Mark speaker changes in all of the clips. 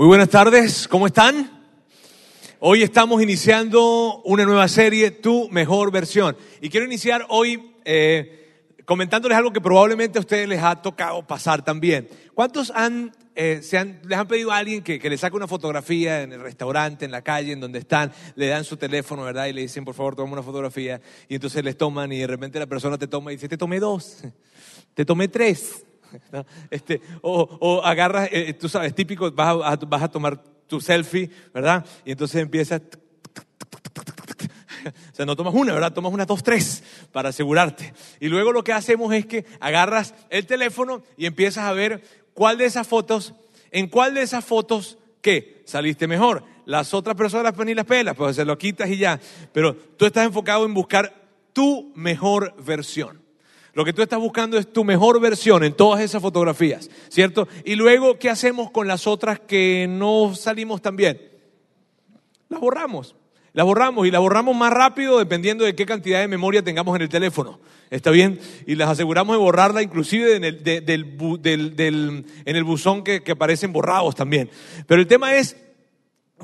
Speaker 1: Muy buenas tardes, ¿cómo están? Hoy estamos iniciando una nueva serie, Tu Mejor Versión. Y quiero iniciar hoy eh, comentándoles algo que probablemente a ustedes les ha tocado pasar también. ¿Cuántos han, eh, se han, les han pedido a alguien que, que les saque una fotografía en el restaurante, en la calle, en donde están, le dan su teléfono, ¿verdad? Y le dicen, por favor, toma una fotografía. Y entonces les toman y de repente la persona te toma y dice, te tomé dos, te tomé tres. Este, o, o agarras, eh, tú sabes, típico, vas a, vas a tomar tu selfie, ¿verdad? Y entonces empiezas... O sea, no tomas una, ¿verdad? Tomas una, dos, tres para asegurarte. Y luego lo que hacemos es que agarras el teléfono y empiezas a ver cuál de esas fotos, en cuál de esas fotos, ¿qué? Saliste mejor. Las otras personas pues ni las pelas, pues se lo quitas y ya. Pero tú estás enfocado en buscar tu mejor versión. Lo que tú estás buscando es tu mejor versión en todas esas fotografías, ¿cierto? Y luego, ¿qué hacemos con las otras que no salimos tan bien? Las borramos. Las borramos y las borramos más rápido dependiendo de qué cantidad de memoria tengamos en el teléfono. ¿Está bien? Y las aseguramos de borrarla inclusive en el, en el buzón que, que aparecen borrados también. Pero el tema es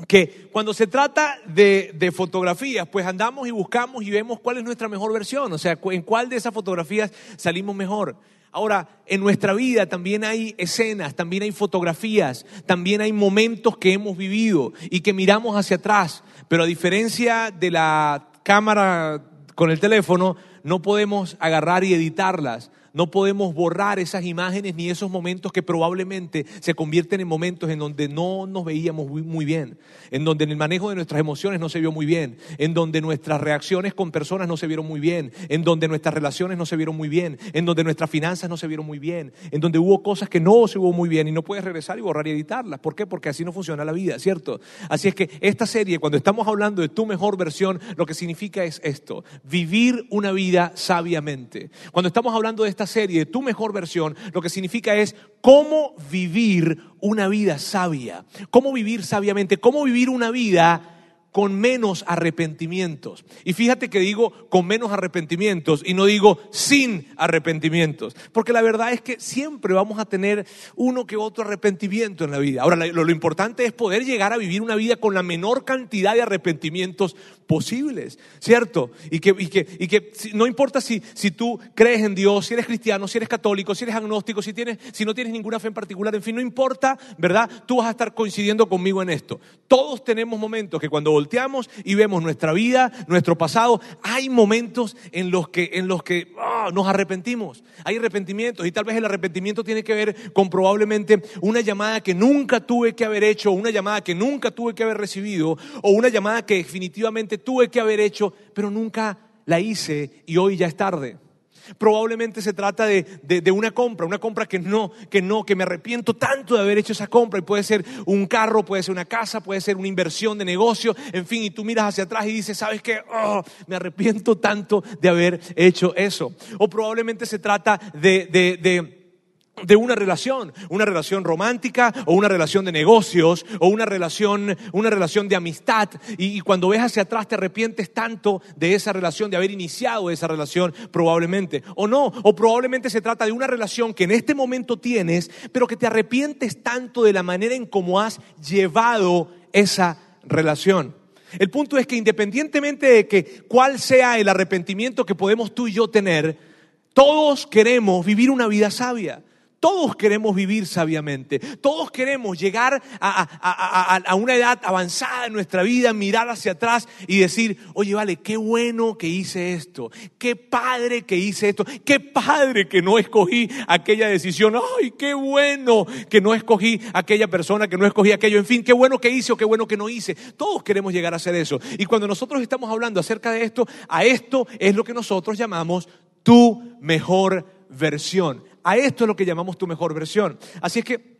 Speaker 1: que cuando se trata de, de, fotografías, pues andamos y buscamos y vemos cuál es nuestra mejor versión, o sea, en cuál de esas fotografías salimos mejor. Ahora, en nuestra vida también hay escenas, también hay fotografías, también hay momentos que hemos vivido y que miramos hacia atrás, pero a diferencia de la cámara con el teléfono, no podemos agarrar y editarlas. No podemos borrar esas imágenes ni esos momentos que probablemente se convierten en momentos en donde no nos veíamos muy bien, en donde en el manejo de nuestras emociones no se vio muy bien, en donde nuestras reacciones con personas no se vieron muy bien, en donde nuestras relaciones no se vieron muy bien, en donde nuestras finanzas no se vieron muy bien, en donde hubo cosas que no se hubo muy bien y no puedes regresar y borrar y editarlas. ¿Por qué? Porque así no funciona la vida, ¿cierto? Así es que esta serie, cuando estamos hablando de tu mejor versión, lo que significa es esto, vivir una vida sabiamente. Cuando estamos hablando de esta serie, tu mejor versión, lo que significa es cómo vivir una vida sabia, cómo vivir sabiamente, cómo vivir una vida con menos arrepentimientos. Y fíjate que digo con menos arrepentimientos y no digo sin arrepentimientos, porque la verdad es que siempre vamos a tener uno que otro arrepentimiento en la vida. Ahora, lo, lo importante es poder llegar a vivir una vida con la menor cantidad de arrepentimientos posibles, ¿cierto? Y que, y que, y que no importa si, si tú crees en Dios, si eres cristiano, si eres católico, si eres agnóstico, si, tienes, si no tienes ninguna fe en particular, en fin, no importa, ¿verdad? Tú vas a estar coincidiendo conmigo en esto. Todos tenemos momentos que cuando volteamos y vemos nuestra vida, nuestro pasado, hay momentos en los que, en los que oh, nos arrepentimos. Hay arrepentimientos y tal vez el arrepentimiento tiene que ver con probablemente una llamada que nunca tuve que haber hecho, una llamada que nunca tuve que haber recibido, o una llamada que definitivamente tuve que haber hecho, pero nunca la hice y hoy ya es tarde. Probablemente se trata de, de, una compra, una compra que no, que no, que me arrepiento tanto de haber hecho esa compra. Y puede ser un carro, puede ser una casa, puede ser una inversión de negocio, en fin, y tú miras hacia atrás y dices, ¿sabes qué? Oh, me arrepiento tanto de haber hecho eso. O probablemente se trata de, de de una relación, una relación romántica o una relación de negocios o una relación, una relación de amistad. Y, cuando ves hacia atrás te arrepientes tanto de esa relación, de haber iniciado esa relación probablemente. O no, o probablemente se trata de una relación que en este momento tienes, pero que te arrepientes tanto de la manera en cómo has llevado esa relación. El punto es que independientemente de que cuál sea el arrepentimiento que podemos tú y yo tener, todos queremos vivir una vida sabia. Todos queremos vivir sabiamente, todos queremos llegar a, una edad avanzada en nuestra vida, mirar hacia atrás y decir, oye, vale, qué bueno que hice esto, qué padre que hice esto, qué padre que no escogí aquella decisión, ay, qué bueno que no escogí aquella persona, que no escogí aquello, en fin, qué bueno que hice o qué bueno que no hice. Todos queremos llegar a hacer eso. Y cuando nosotros estamos hablando acerca de esto, a esto es lo que nosotros llamamos tu mejor versión. A esto es lo que llamamos tu mejor versión. Así es que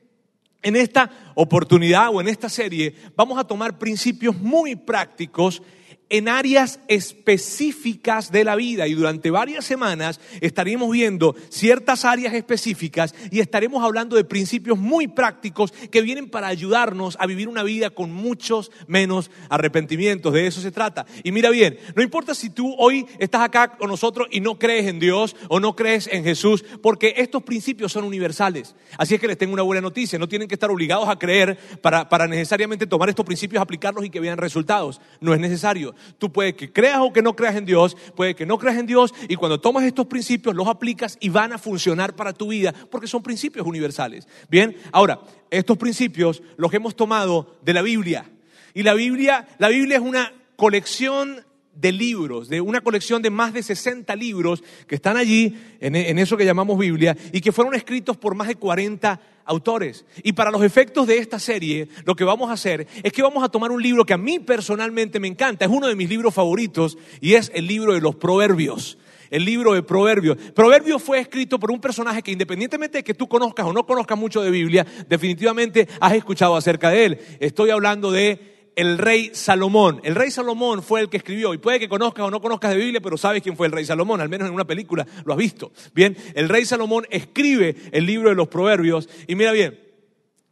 Speaker 1: en esta oportunidad o en esta serie vamos a tomar principios muy prácticos en áreas específicas de la vida y durante varias semanas estaremos viendo ciertas áreas específicas y estaremos hablando de principios muy prácticos que vienen para ayudarnos a vivir una vida con muchos menos arrepentimientos. De eso se trata. Y mira bien, no importa si tú hoy estás acá con nosotros y no crees en Dios o no crees en Jesús, porque estos principios son universales. Así es que les tengo una buena noticia. No tienen que estar obligados a creer para, para necesariamente tomar estos principios, aplicarlos y que vean resultados. No es necesario. Tú puedes que creas o que no creas en Dios, puede que no creas en Dios y cuando tomas estos principios los aplicas y van a funcionar para tu vida porque son principios universales. Bien, ahora, estos principios los hemos tomado de la Biblia. Y la Biblia, la Biblia es una colección de libros, de una colección de más de 60 libros que están allí en, eso que llamamos Biblia y que fueron escritos por más de 40 autores. Y para los efectos de esta serie, lo que vamos a hacer es que vamos a tomar un libro que a mí personalmente me encanta, es uno de mis libros favoritos y es el libro de los Proverbios el libro de Proverbios. Proverbios fue escrito por un personaje que independientemente de que tú conozcas o no conozcas mucho de Biblia, definitivamente has escuchado acerca de él. Estoy hablando de el rey Salomón. El rey Salomón fue el que escribió, y puede que conozcas o no conozcas de Biblia, pero sabes quién fue el rey Salomón, al menos en una película lo has visto. Bien, el rey Salomón escribe el libro de los proverbios, y mira bien,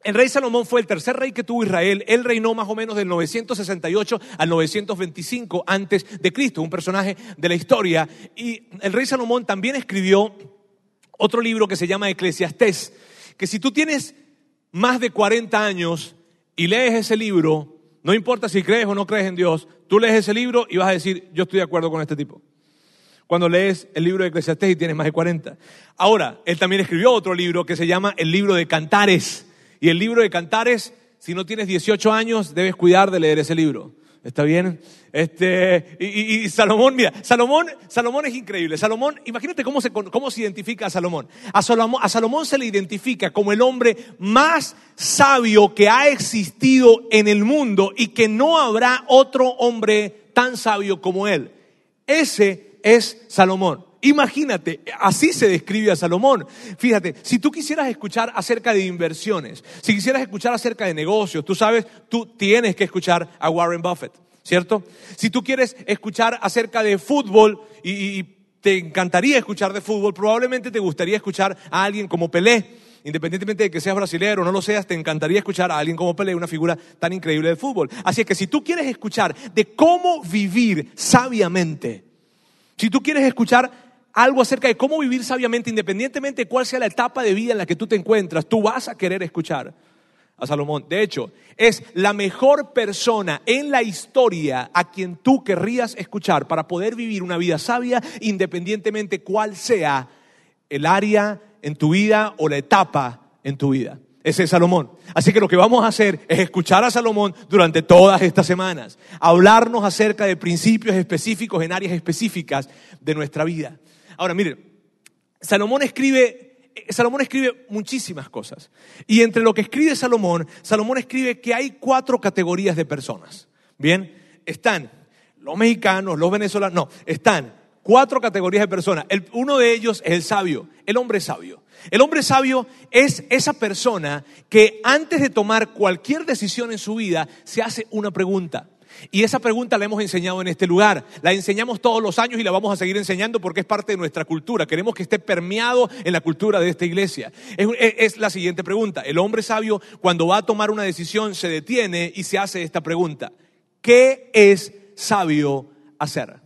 Speaker 1: el rey Salomón fue el tercer rey que tuvo Israel. Él reinó más o menos del 968 al 925 antes de Cristo, un personaje de la historia. Y el rey Salomón también escribió otro libro que se llama Eclesiastés, que si tú tienes más de 40 años y lees ese libro, no importa si crees o no crees en Dios, tú lees ese libro y vas a decir, yo estoy de acuerdo con este tipo. Cuando lees el libro de Eclesiastés y tienes más de 40. Ahora, él también escribió otro libro que se llama el libro de Cantares. Y el libro de Cantares, si no tienes 18 años, debes cuidar de leer ese libro. ¿Está bien? Este, y, Salomón, mira, Salomón, Salomón es increíble. Salomón, imagínate cómo se, cómo se identifica a Salomón. a Salomón. A Salomón se le identifica como el hombre más sabio que ha existido en el mundo y que no habrá otro hombre tan sabio como él. Ese es Salomón. Imagínate, así se describe a Salomón. Fíjate, si tú quisieras escuchar acerca de inversiones, si quisieras escuchar acerca de negocios, tú sabes, tú tienes que escuchar a Warren Buffett, ¿cierto? Si tú quieres escuchar acerca de fútbol y, te encantaría escuchar de fútbol, probablemente te gustaría escuchar a alguien como Pelé. Independientemente de que seas brasileño o no lo seas, te encantaría escuchar a alguien como Pelé, una figura tan increíble de fútbol. Así que si tú quieres escuchar de cómo vivir sabiamente, si tú quieres escuchar algo acerca de cómo vivir sabiamente, independientemente de cuál sea la etapa de vida en la que tú te encuentras, tú vas a querer escuchar a Salomón. De hecho, es la mejor persona en la historia a quien tú querrías escuchar para poder vivir una vida sabia, independientemente cuál sea el área en tu vida o la etapa en tu vida. Ese es Salomón. Así que lo que vamos a hacer es escuchar a Salomón durante todas estas semanas, hablarnos acerca de principios específicos en áreas específicas de nuestra vida. Ahora, miren, Salomón escribe, Salomón escribe muchísimas cosas. Y entre lo que escribe Salomón, Salomón escribe que hay cuatro categorías de personas. Bien, están los mexicanos, los venezolanos, no, están cuatro categorías de personas. uno de ellos es el sabio, el hombre sabio. El hombre sabio es esa persona que antes de tomar cualquier decisión en su vida se hace una pregunta. Y esa pregunta la hemos enseñado en este lugar. La enseñamos todos los años y la vamos a seguir enseñando porque es parte de nuestra cultura. Queremos que esté permeado en la cultura de esta iglesia. Es, la siguiente pregunta. El hombre sabio cuando va a tomar una decisión se detiene y se hace esta pregunta. ¿Qué es sabio hacer?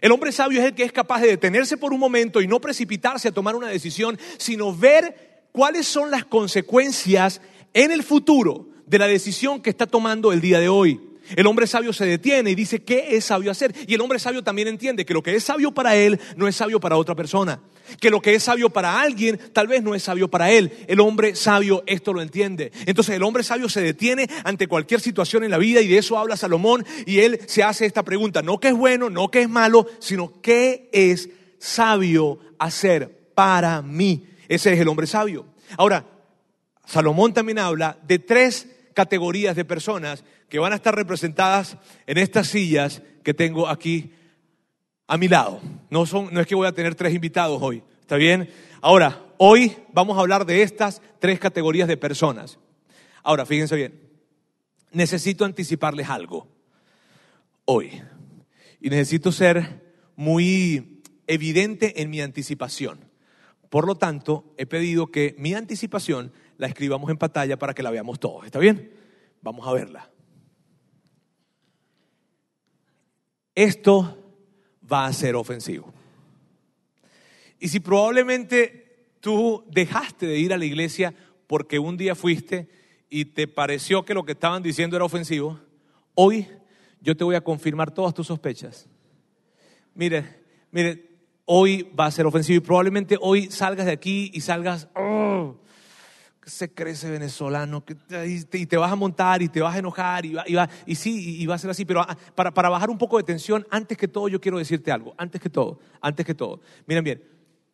Speaker 1: El hombre sabio es el que es capaz de detenerse por un momento y no precipitarse a tomar una decisión, sino ver cuáles son las consecuencias en el futuro de la decisión que está tomando el día de hoy. El hombre sabio se detiene y dice, ¿qué es sabio hacer? Y el hombre sabio también entiende que lo que es sabio para él no es sabio para otra persona. Que lo que es sabio para alguien tal vez no es sabio para él. El hombre sabio esto lo entiende. Entonces el hombre sabio se detiene ante cualquier situación en la vida y de eso habla Salomón y él se hace esta pregunta, no qué es bueno, no qué es malo, sino qué es sabio hacer para mí. Ese es el hombre sabio. Ahora, Salomón también habla de tres categorías de personas que van a estar representadas en estas sillas que tengo aquí a mi lado. No, son, no es que voy a tener tres invitados hoy, ¿está bien? Ahora, hoy vamos a hablar de estas tres categorías de personas. Ahora, fíjense bien, necesito anticiparles algo. Hoy, y necesito ser muy evidente en mi anticipación. Por lo tanto, he pedido que mi anticipación la escribamos en pantalla para que la veamos todos. ¿Está bien? Vamos a verla. Esto va a ser ofensivo. Y si probablemente tú dejaste de ir a la iglesia porque un día fuiste y te pareció que lo que estaban diciendo era ofensivo, hoy yo te voy a confirmar todas tus sospechas. Mire, mire, hoy va a ser ofensivo y probablemente hoy salgas de aquí y salgas, oh, se crece venezolano, y te vas a montar y te vas a enojar y, va, y, sí, y va a ser así, pero ah, para, para bajar un poco de tensión, antes que todo yo quiero decirte algo, antes que todo, antes que todo, miren bien,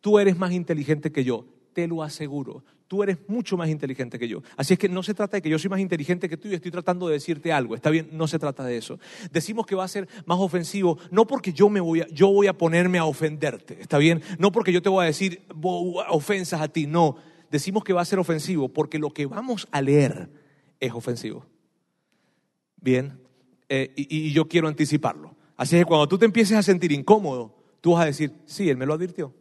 Speaker 1: tú eres más inteligente que yo, te lo aseguro. Tú eres mucho más inteligente que yo. Así es que no se trata de que yo soy más inteligente que tú y estoy tratando de decirte algo. Está bien, no se trata de eso. Decimos que va a ser más ofensivo, no porque yo me voy a, yo voy a ponerme a ofenderte. Está bien, no porque yo te voy a decir ofensas a ti. No, decimos que va a ser ofensivo porque lo que vamos a leer es ofensivo. Bien, eh, y, yo quiero anticiparlo. Así que cuando tú te empieces a sentir incómodo, tú vas a decir, sí, él me lo advirtió.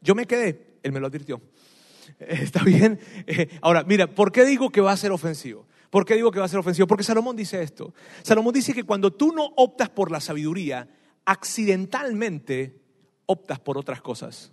Speaker 1: Yo me quedé, él me lo advirtió. ¿Está bien? Eh, ahora, mira, ¿por qué digo que va a ser ofensivo? ¿Por qué digo que va a ser ofensivo? Porque Salomón dice esto. Salomón dice que cuando tú no optas por la sabiduría, accidentalmente optas por otras cosas.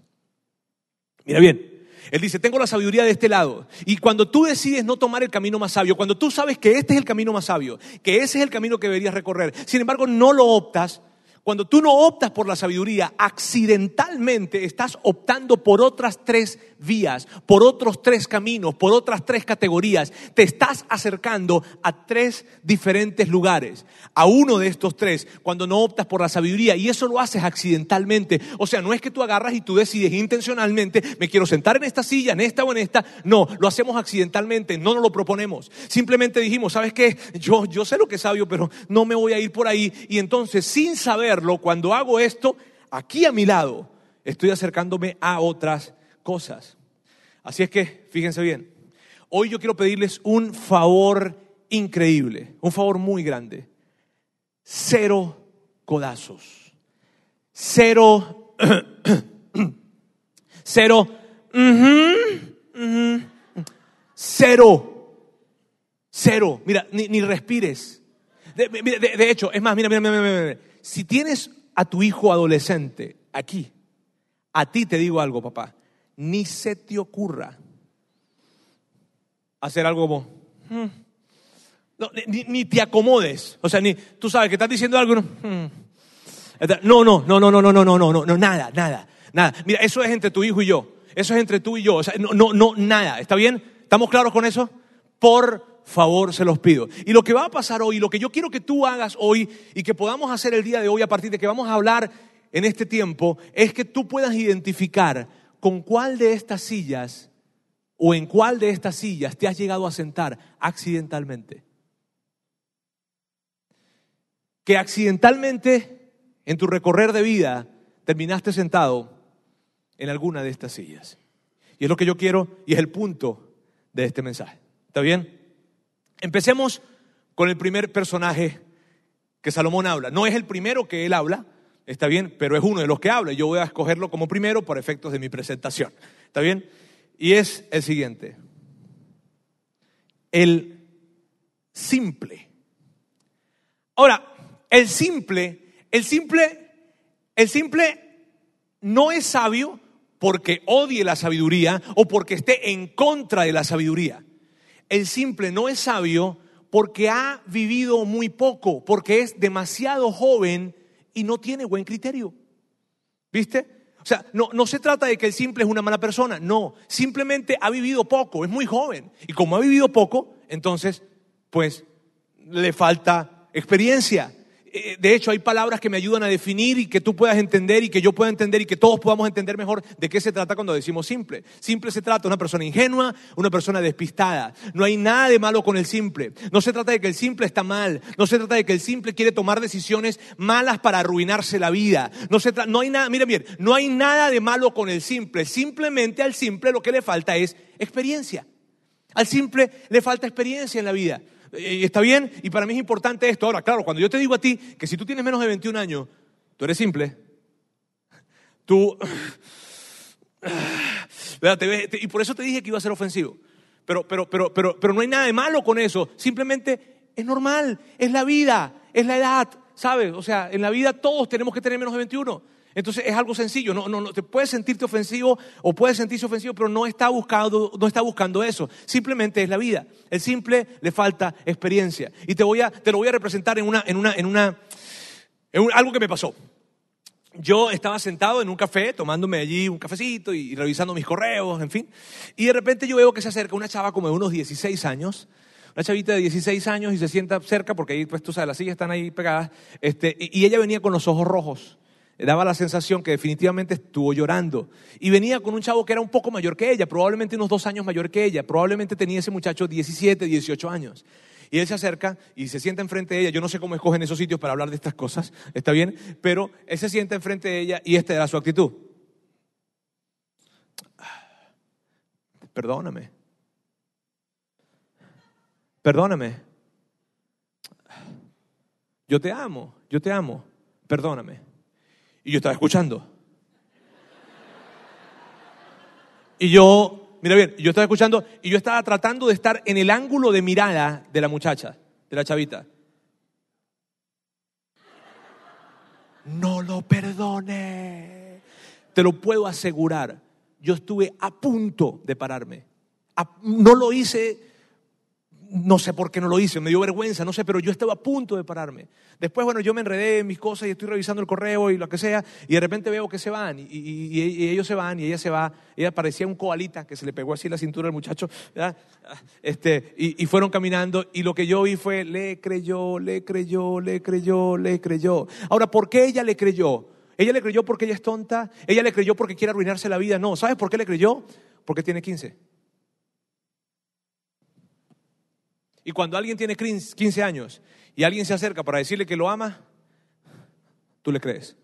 Speaker 1: Mira bien, él dice, tengo la sabiduría de este lado. Y cuando tú decides no tomar el camino más sabio, cuando tú sabes que este es el camino más sabio, que ese es el camino que deberías recorrer, sin embargo no lo optas, cuando tú no optas por la sabiduría, accidentalmente estás optando por otras tres vías, por otros tres caminos, por otras tres categorías. Te estás acercando a tres diferentes lugares. A uno de estos tres, cuando no optas por la sabiduría, y eso lo haces accidentalmente. O sea, no es que tú agarras y tú decides intencionalmente, me quiero sentar en esta silla, en esta o en esta. No, lo hacemos accidentalmente, no nos lo proponemos. Simplemente dijimos, ¿sabes qué? Yo, yo sé lo que es sabio, pero no me voy a ir por ahí. Y entonces, sin saber, cuando hago esto, aquí a mi lado, estoy acercándome a otras cosas. Así es que, fíjense bien, hoy yo quiero pedirles un favor increíble, un favor muy grande. Cero codazos. Cero, cero, cero, cero. Mira, ni, respires. De, hecho, es más, mira, mira, mira, mira, si tienes a tu hijo adolescente aquí, a ti te digo algo, papá, ni se te ocurra hacer algo como... Hmm". ni, te acomodes. O sea, ni tú sabes que estás diciendo algo. No, no, no, no, no, no, no, no, no, no, no, nada, nada, nada. Mira, eso es entre tu hijo y yo. Eso es entre tú y yo. O sea, no, no, no, nada. ¿Está bien? ¿Estamos claros con eso? Por favor se los pido. Y lo que va a pasar hoy, lo que yo quiero que tú hagas hoy y que podamos hacer el día de hoy a partir de que vamos a hablar en este tiempo, es que tú puedas identificar con cuál de estas sillas o en cuál de estas sillas te has llegado a sentar accidentalmente. Que accidentalmente en tu recorrer de vida terminaste sentado en alguna de estas sillas. Y es lo que yo quiero y es el punto de este mensaje. ¿Está bien? Empecemos con el primer personaje que Salomón habla. No es el primero que él habla, está bien, pero es uno de los que habla. Yo voy a escogerlo como primero por efectos de mi presentación. ¿Está bien? Y es el siguiente. El simple. Ahora, el simple, el simple, el simple no es sabio porque odie la sabiduría o porque esté en contra de la sabiduría. El simple no es sabio porque ha vivido muy poco, porque es demasiado joven y no tiene buen criterio. ¿Viste? O sea, no, no se trata de que el simple es una mala persona, no, simplemente ha vivido poco, es muy joven. Y como ha vivido poco, entonces, pues, le falta experiencia. Eh, de hecho, hay palabras que me ayudan a definir y que tú puedas entender y que yo pueda entender y que todos podamos entender mejor de qué se trata cuando decimos simple. Simple se trata de una persona ingenua, una persona despistada. No hay nada de malo con el simple. No se trata de que el simple está mal. No se trata de que el simple quiere tomar decisiones malas para arruinarse la vida. No, se no hay nada, mira bien, no hay nada de malo con el simple. Simplemente al simple lo que le falta es experiencia. Al simple le falta experiencia en la vida. Eh, ¿Está bien? Y para mí es importante esto. Ahora, claro, cuando yo te digo a ti que si tú tienes menos de 21 años, tú eres simple, tú... Y por eso te dije que iba a ser ofensivo. Pero, pero, pero, pero, pero no hay nada de malo con eso. Simplemente es normal, es la vida, es la edad, ¿sabes? O sea, en la vida todos tenemos que tener menos de 21. Entonces es algo sencillo, no, no, no, te puedes sentirte ofensivo o puedes sentirse ofensivo, pero no está, buscando, no está buscando eso. Simplemente es la vida. El simple le falta experiencia. Y te, voy a, te lo voy a representar en, una, en, una, en, una, en algo que me pasó. Yo estaba sentado en un café, tomándome allí un cafecito y revisando mis correos, en fin. Y de repente yo veo que se acerca una chava como de unos 16 años, una chavita de 16 años y se sienta cerca, porque ahí, pues tú sabes, las sillas están ahí pegadas, este, y ella venía con los ojos rojos daba la sensación que definitivamente estuvo llorando. Y venía con un chavo que era un poco mayor que ella, probablemente unos dos años mayor que ella, probablemente tenía ese muchacho 17, 18 años. Y él se acerca y se sienta enfrente de ella. Yo no sé cómo escogen esos sitios para hablar de estas cosas, está bien, pero él se sienta enfrente de ella y esta era su actitud. Perdóname. Perdóname. Yo te amo, yo te amo. Perdóname. Y yo estaba escuchando. Y yo, mira bien, yo estaba escuchando y yo estaba tratando de estar en el ángulo de mirada de la muchacha, de la chavita. No lo perdone. Te lo puedo asegurar. Yo estuve a punto de pararme. No lo hice no sé por qué no lo hice, me dio vergüenza, no sé, pero yo estaba a punto de pararme. Después, bueno, yo me enredé en mis cosas y estoy revisando el correo y lo que sea, y de repente veo que se van, y, ellos se van, y ella se va. Ella parecía un coalita que se le pegó así la cintura al muchacho, Este, y, fueron caminando, y lo que yo vi fue, le creyó, le creyó, le creyó, le creyó. Ahora, ¿por qué ella le creyó? ¿Ella le creyó porque ella es tonta? ¿Ella le creyó porque quiere arruinarse la vida? No, ¿sabes por qué le creyó? Porque tiene 15. Y cuando alguien tiene 15 años y alguien se acerca para decirle que lo ama, tú le crees.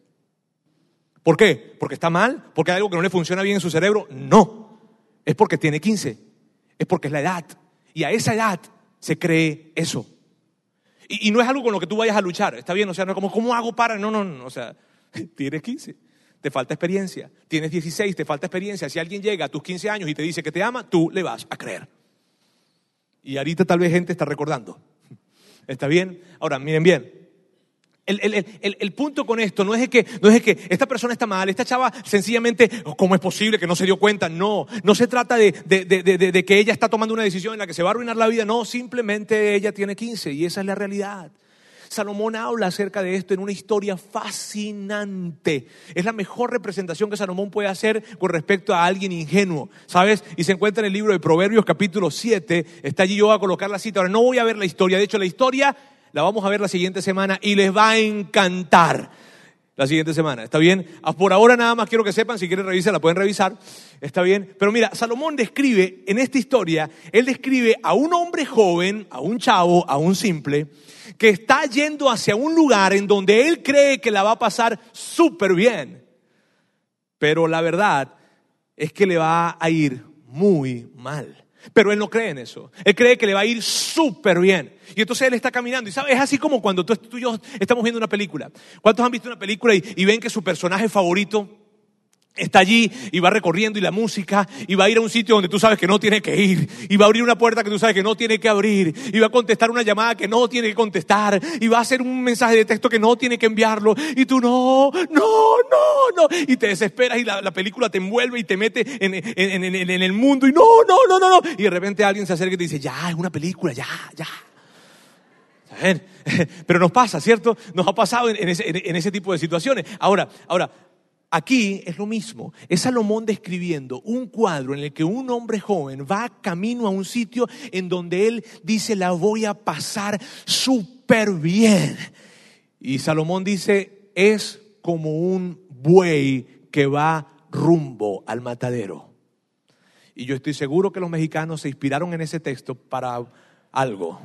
Speaker 1: ¿Por qué? ¿Porque está mal? ¿Porque hay algo que no le funciona bien en su cerebro? No. Es porque tiene 15. Es porque es la edad. Y a esa edad se cree eso. Y, no es algo con lo que tú vayas a luchar. Está bien, o sea, no es como, ¿cómo hago para? No, no, no. O sea, tienes 15. Te falta experiencia. Tienes 16, te falta experiencia. Si alguien llega a tus 15 años y te dice que te ama, tú le vas a creer. Y ahorita tal vez gente está recordando. ¿Está bien? Ahora, miren bien. El, punto con esto no es, que, no es que esta persona está mal, esta chava sencillamente, ¿cómo es posible que no se dio cuenta? No, no se trata de, de que ella está tomando una decisión en la que se va a arruinar la vida, no, simplemente ella tiene 15 y esa es la realidad. Salomón habla acerca de esto en una historia fascinante. Es la mejor representación que Salomón puede hacer con respecto a alguien ingenuo, ¿sabes? Y se encuentra en el libro de Proverbios capítulo 7. Está allí yo voy a colocar la cita. Ahora no voy a ver la historia. De hecho, la historia la vamos a ver la siguiente semana y les va a encantar la siguiente semana. ¿Está bien? Ah, por ahora nada más quiero que sepan, si quieren revisar, la pueden revisar. ¿Está bien? Pero mira, Salomón describe en esta historia, él describe a un hombre joven, a un chavo, a un simple, que está yendo hacia un lugar en donde él cree que la va a pasar súper bien. Pero la verdad es que le va a ir muy mal. Pero él no cree en eso. Él cree que le va a ir súper bien. Y entonces él está caminando. Y sabes, es así como cuando tú, y yo estamos viendo una película. ¿Cuántos han visto una película y ven que su personaje favorito está allí y va recorriendo y la música y va a ir a un sitio donde tú sabes que no tiene que ir y va a abrir una puerta que tú sabes que no tiene que abrir y va a contestar una llamada que no tiene que contestar y va a hacer un mensaje de texto que no tiene que enviarlo y tú no, no, no, no y te desesperas y la, película te envuelve y te mete en, el mundo y no, no, no, no, no y de repente alguien se acerca y te dice ya, es una película, ya, ya. Pero nos pasa, ¿cierto? Nos ha pasado en, ese, en ese tipo de situaciones. Ahora, ahora, Aquí es lo mismo. Es Salomón describiendo un cuadro en el que un hombre joven va camino a un sitio en donde él dice, la voy a pasar súper bien. Y Salomón dice, es como un buey que va rumbo al matadero. Y yo estoy seguro que los mexicanos se inspiraron en ese texto para algo.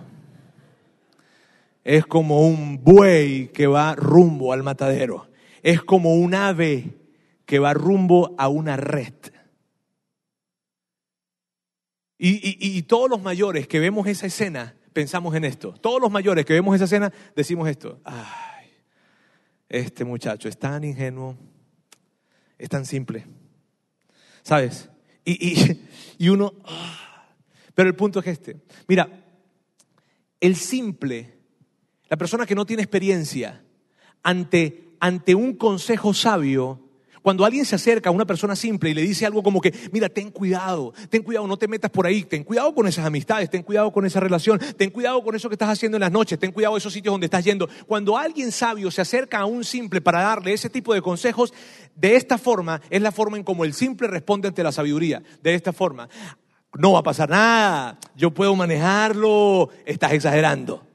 Speaker 1: Es como un buey que va rumbo al matadero. Es como un ave que va rumbo a una red. Y, y- y todos los mayores que vemos esa escena, pensamos en esto. Todos los mayores que vemos esa escena, decimos esto. Ay, este muchacho es tan ingenuo, es tan simple. ¿Sabes? Y, y- uno... ah. Pero el punto es este. Mira, el simple, la persona que no tiene experiencia, ante, ante un consejo sabio, cuando alguien se acerca a una persona simple y le dice algo como que, mira, ten cuidado, ten cuidado, no te metas por ahí, ten cuidado con esas amistades, ten cuidado con esa relación, ten cuidado con eso que estás haciendo en las noches, ten cuidado esos sitios donde estás yendo. Cuando alguien sabio se acerca a un simple para darle ese tipo de consejos, de esta forma es la forma en como el simple responde ante la sabiduría. De esta forma, no va a pasar nada, yo puedo manejarlo, estás exagerando.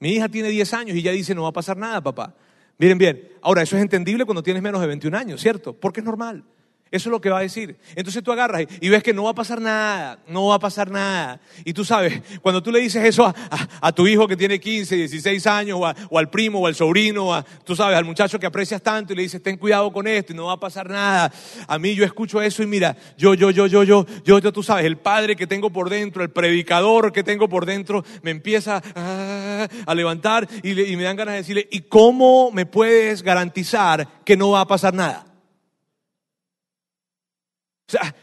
Speaker 1: Mi hija tiene 10 años y ya dice, no va a pasar nada, papá. Miren bien, ahora eso es entendible cuando tienes menos de 21 años, ¿cierto? Porque es normal. Eso es lo que va a decir. Entonces tú agarras y- ves que no va a pasar nada, no va a pasar nada. Y tú sabes, cuando tú le dices eso a, tu hijo que tiene 15, 16 años, o, al primo, o al sobrino, o tú sabes, al muchacho que aprecias tanto y le dices, ten cuidado con esto y no va a pasar nada. A mí yo escucho eso y mira, yo, yo, yo, yo, yo, yo, yo, tú sabes, el padre que tengo por dentro, el predicador que tengo por dentro, me empieza ah, a levantar y, le- y me dan ganas de decirle, ¿y cómo me puedes garantizar que no va a pasar nada? O sea,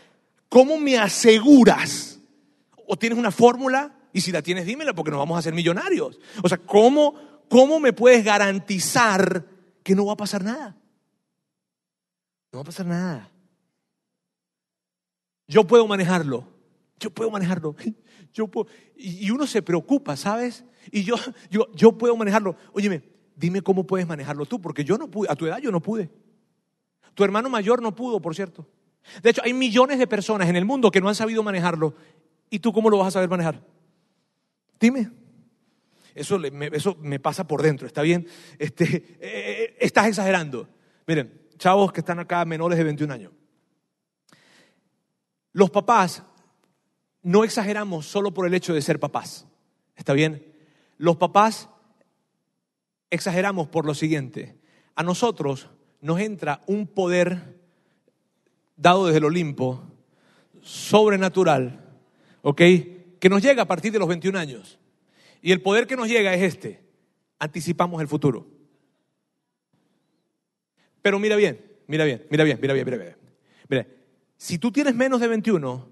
Speaker 1: ¿cómo me aseguras? ¿O tienes una fórmula? Y si la tienes, dímela porque nos vamos a hacer millonarios. O sea, ¿cómo, cómo me puedes garantizar que no va a pasar nada? No va a pasar nada. Yo puedo manejarlo. Yo puedo manejarlo. Yo puedo- Y uno se preocupa, ¿sabes? Y yo, yo, yo puedo manejarlo. Óyeme, dime cómo puedes manejarlo tú, porque yo no pude. A tu edad yo no pude. Tu hermano mayor no pudo, por cierto. De hecho, hay millones de personas en el mundo que no han sabido manejarlo. ¿Y tú cómo lo vas a saber manejar? Dime. Eso, me, eso me pasa por dentro, ¿está bien? Este, eh, estás exagerando. Miren, chavos que están acá menores de 21 años. Los papás no exageramos solo por el hecho de ser papás. ¿Está bien? Los papás exageramos por lo siguiente. A nosotros nos entra un poder dado desde el Olimpo, sobrenatural, ¿ok? Que nos llega a partir de los 21 años. Y el poder que nos llega es este. Anticipamos el futuro. Pero mira bien, mira bien, mira bien, mira bien, mira bien. Mira, si tú tienes menos de 21,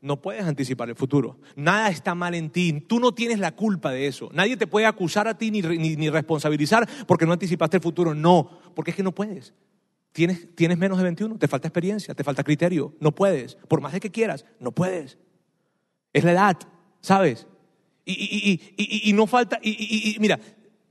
Speaker 1: no puedes anticipar el futuro. Nada está mal en ti. Tú no tienes la culpa de eso. Nadie te puede acusar a ti ni, ni- ni responsabilizar porque no anticipaste el futuro. No, porque es que no puedes. Tienes, tienes menos de 21, te falta experiencia, te falta criterio. No puedes. Por más de que quieras, no puedes. Es la edad, ¿sabes? Y, y- y- y- no falta, y- mira,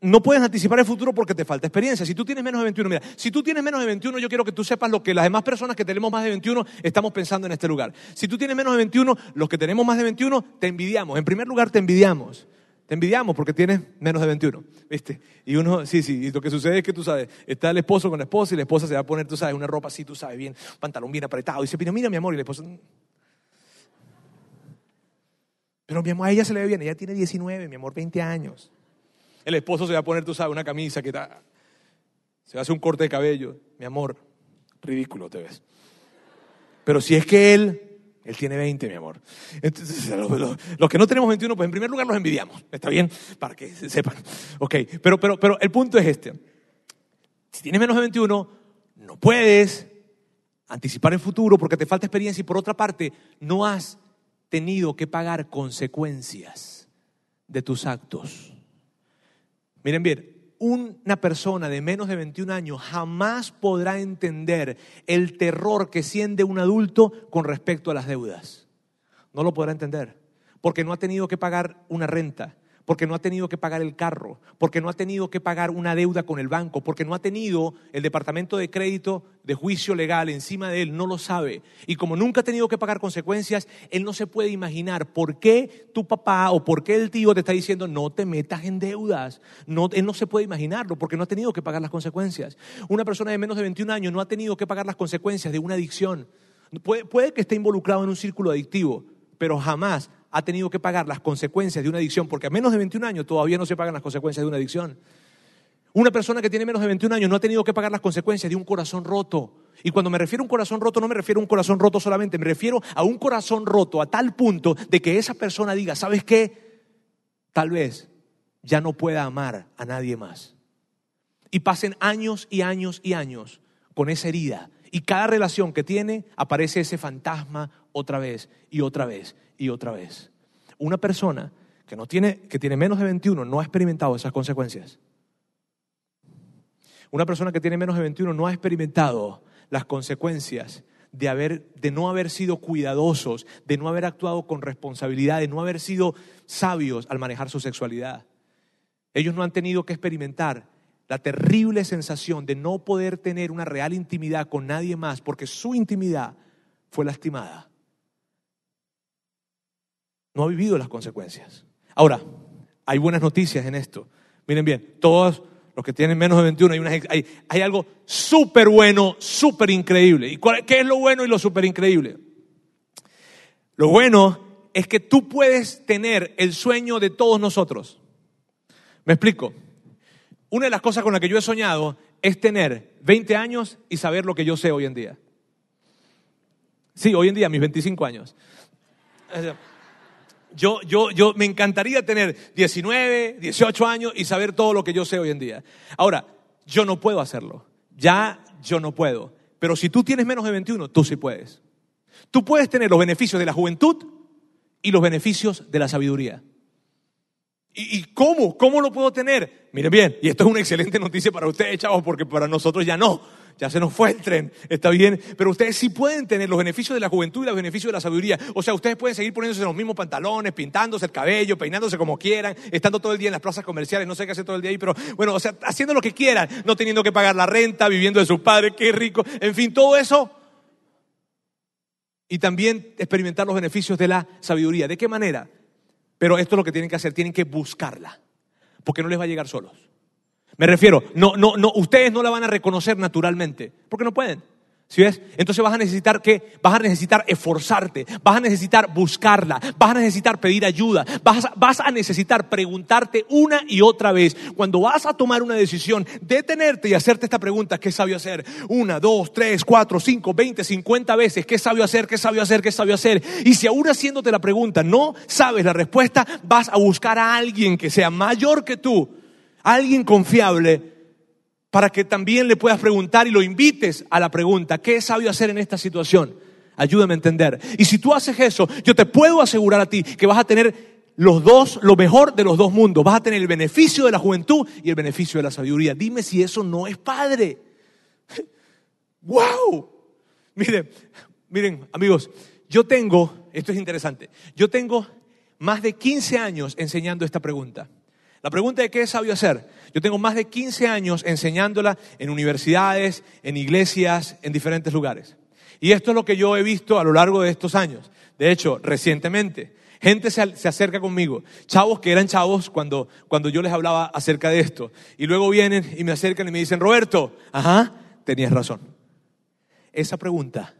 Speaker 1: no puedes anticipar el futuro porque te falta experiencia. Si tú tienes menos de 21, mira, si tú tienes menos de 21, yo quiero que tú sepas lo que las demás personas que tenemos más de 21 estamos pensando en este lugar. Si tú tienes menos de 21, los que tenemos más de 21, te envidiamos. En primer lugar, te envidiamos. Te envidiamos porque tienes menos de 21, ¿viste? Y uno, sí, sí, y lo que sucede es que tú sabes, está el esposo con la esposa y la esposa se va a poner, tú sabes, una ropa así, tú sabes, bien, pantalón bien apretado. Y dice, pero mira, mi amor, y la esposa, pero mi amor, a ella se le ve bien, ella tiene 19, mi amor, 20 años. El esposo se va a poner, tú sabes, una camisa que está, se hacer un corte de cabello. Mi amor, ridículo te ves. Pero si es que él, él tiene 20, mi amor. Entonces, los, que no tenemos 21, pues en primer lugar los envidiamos. ¿Está bien? Para que se- sepan. Ok, pero, pero, pero el punto es este. Si tienes menos de 21, no puedes anticipar el futuro porque te falta experiencia y por otra parte, no has tenido que pagar consecuencias de tus actos. Miren bien, una persona de menos de 21 años jamás podrá entender el terror que siente un adulto con respecto a las deudas. No lo podrá entender, porque no ha tenido que pagar una renta, porque no ha tenido que pagar el carro, porque no ha tenido que pagar una deuda con el banco, porque no ha tenido el departamento de crédito de juicio legal encima de él, no lo sabe. Y como nunca ha tenido que pagar consecuencias, él no se puede imaginar por qué tu papá o por qué el tío te está diciendo no te metas en deudas. No, él no se puede imaginarlo porque no ha tenido que pagar las consecuencias. Una persona de menos de 21 años no ha tenido que pagar las consecuencias de una adicción. Puede, puede que esté involucrado en un círculo adictivo, pero jamás ha tenido que pagar las consecuencias de una adicción, porque a menos de 21 años todavía no se pagan las consecuencias de una adicción. Una persona que tiene menos de 21 años no ha tenido que pagar las consecuencias de un corazón roto. Y cuando me refiero a un corazón roto, no me refiero a un corazón roto solamente, me refiero a un corazón roto a tal punto de que esa persona diga, ¿sabes qué? Tal vez ya no pueda amar a nadie más. Y pasen años y años y años con esa herida. Y cada relación que tiene aparece ese fantasma otra vez y otra vez y otra vez. Una persona que, no tiene, que tiene menos de 21 no ha experimentado esas consecuencias. Una persona que tiene menos de 21 no ha experimentado las consecuencias de, haber, de no haber sido cuidadosos, de no haber actuado con responsabilidad, de no haber sido sabios al manejar su sexualidad. Ellos no han tenido que experimentar la terrible sensación de no poder tener una real intimidad con nadie más porque su intimidad fue lastimada. No ha vivido las consecuencias. Ahora, hay buenas noticias en esto. Miren bien, todos los que tienen menos de 21, hay, algo súper bueno, súper increíble. ¿Y qué es lo bueno y lo súper increíble? Lo bueno es que tú puedes tener el sueño de todos nosotros. ¿Me explico? Una de las cosas con las que yo he soñado es tener 20 años y saber lo que yo sé hoy en día. Sí, hoy en día, mis 25 años. Yo, yo, yo me encantaría tener 19, 18 años y saber todo lo que yo sé hoy en día. Ahora, yo no puedo hacerlo. Ya yo no puedo. Pero si tú tienes menos de 21, tú sí puedes. Tú puedes tener los beneficios de la juventud y los beneficios de la sabiduría. ¿Y, cómo? ¿Cómo lo puedo tener? Miren bien, y esto es una excelente noticia para ustedes, chavos, porque para nosotros ya no ya se nos fue el tren, está bien, pero ustedes sí pueden tener los beneficios de la juventud y los beneficios de la sabiduría. O sea, ustedes pueden seguir poniéndose los mismos pantalones, pintándose el cabello, peinándose como quieran, estando todo el día en las plazas comerciales, no sé qué hacer todo el día ahí, pero bueno, o sea, haciendo lo que quieran, no teniendo que pagar la renta, viviendo de sus padres, qué rico, en fin, todo eso. Y también experimentar los beneficios de la sabiduría. ¿De qué manera? Pero esto es lo que tienen que hacer, tienen que buscarla, porque no les va a llegar solos. Me refiero, no, no, no, ustedes no la van a reconocer naturalmente, porque no pueden. ¿Sí ves? Entonces vas a necesitar que, vas a necesitar esforzarte, vas a necesitar buscarla, vas a necesitar pedir ayuda, vas vas a necesitar preguntarte una y otra vez. Cuando vas a tomar una decisión, detenerte y hacerte esta pregunta, ¿qué sabio hacer? Una, dos, tres, cuatro, cinco, veinte, cincuenta veces, ¿qué sabio hacer? ¿Qué sabio hacer? ¿Qué sabio hacer? Y si aún haciéndote la pregunta no sabes la respuesta, vas a buscar a alguien que sea mayor que tú alguien confiable para que también le puedas preguntar y lo invites a la pregunta, ¿qué es sabio hacer en esta situación? Ayúdame a entender. Y si tú haces eso, yo te puedo asegurar a ti que vas a tener los dos, lo mejor de los dos mundos. Vas a tener el beneficio de la juventud y el beneficio de la sabiduría. Dime si eso no es padre. ¡Wow! Miren, miren, amigos, yo tengo, esto es interesante, yo tengo más de 15 años enseñando esta pregunta. La pregunta de qué es sabio hacer. Yo tengo más de 15 años enseñándola en universidades, en iglesias, en diferentes lugares. Y esto es lo que yo he visto a lo largo de estos años. De hecho, recientemente, gente se, acerca conmigo, chavos que eran chavos cuando, cuando yo les hablaba acerca de esto. Y luego vienen y me acercan y me dicen, Roberto, ajá, tenías razón. Esa pregunta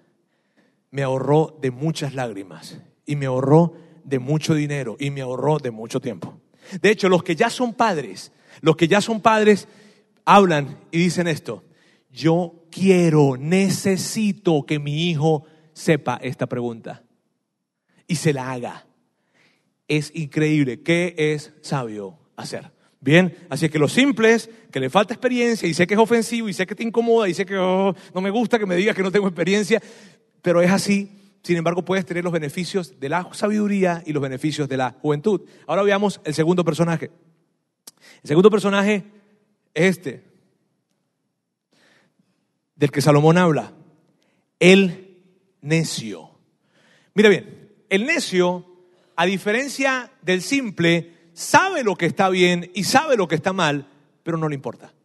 Speaker 1: me ahorró de muchas lágrimas y me ahorró de mucho dinero y me ahorró de mucho tiempo. De hecho, los que ya son padres, los que ya son padres, hablan y dicen esto. Yo quiero, necesito que mi hijo sepa esta pregunta y se la haga. Es increíble. ¿Qué es sabio hacer? Bien, así que lo simple es que le falta experiencia y sé que es ofensivo y sé que te incomoda y sé que oh, no me gusta que me digas que no tengo experiencia, pero es así sin embargo, puedes tener los beneficios de la sabiduría y los beneficios de la juventud. Ahora veamos el segundo personaje. El segundo personaje es este, del que Salomón habla, el necio. Mira bien, el necio, a diferencia del simple, sabe lo que está bien y sabe lo que está mal, pero no le importa.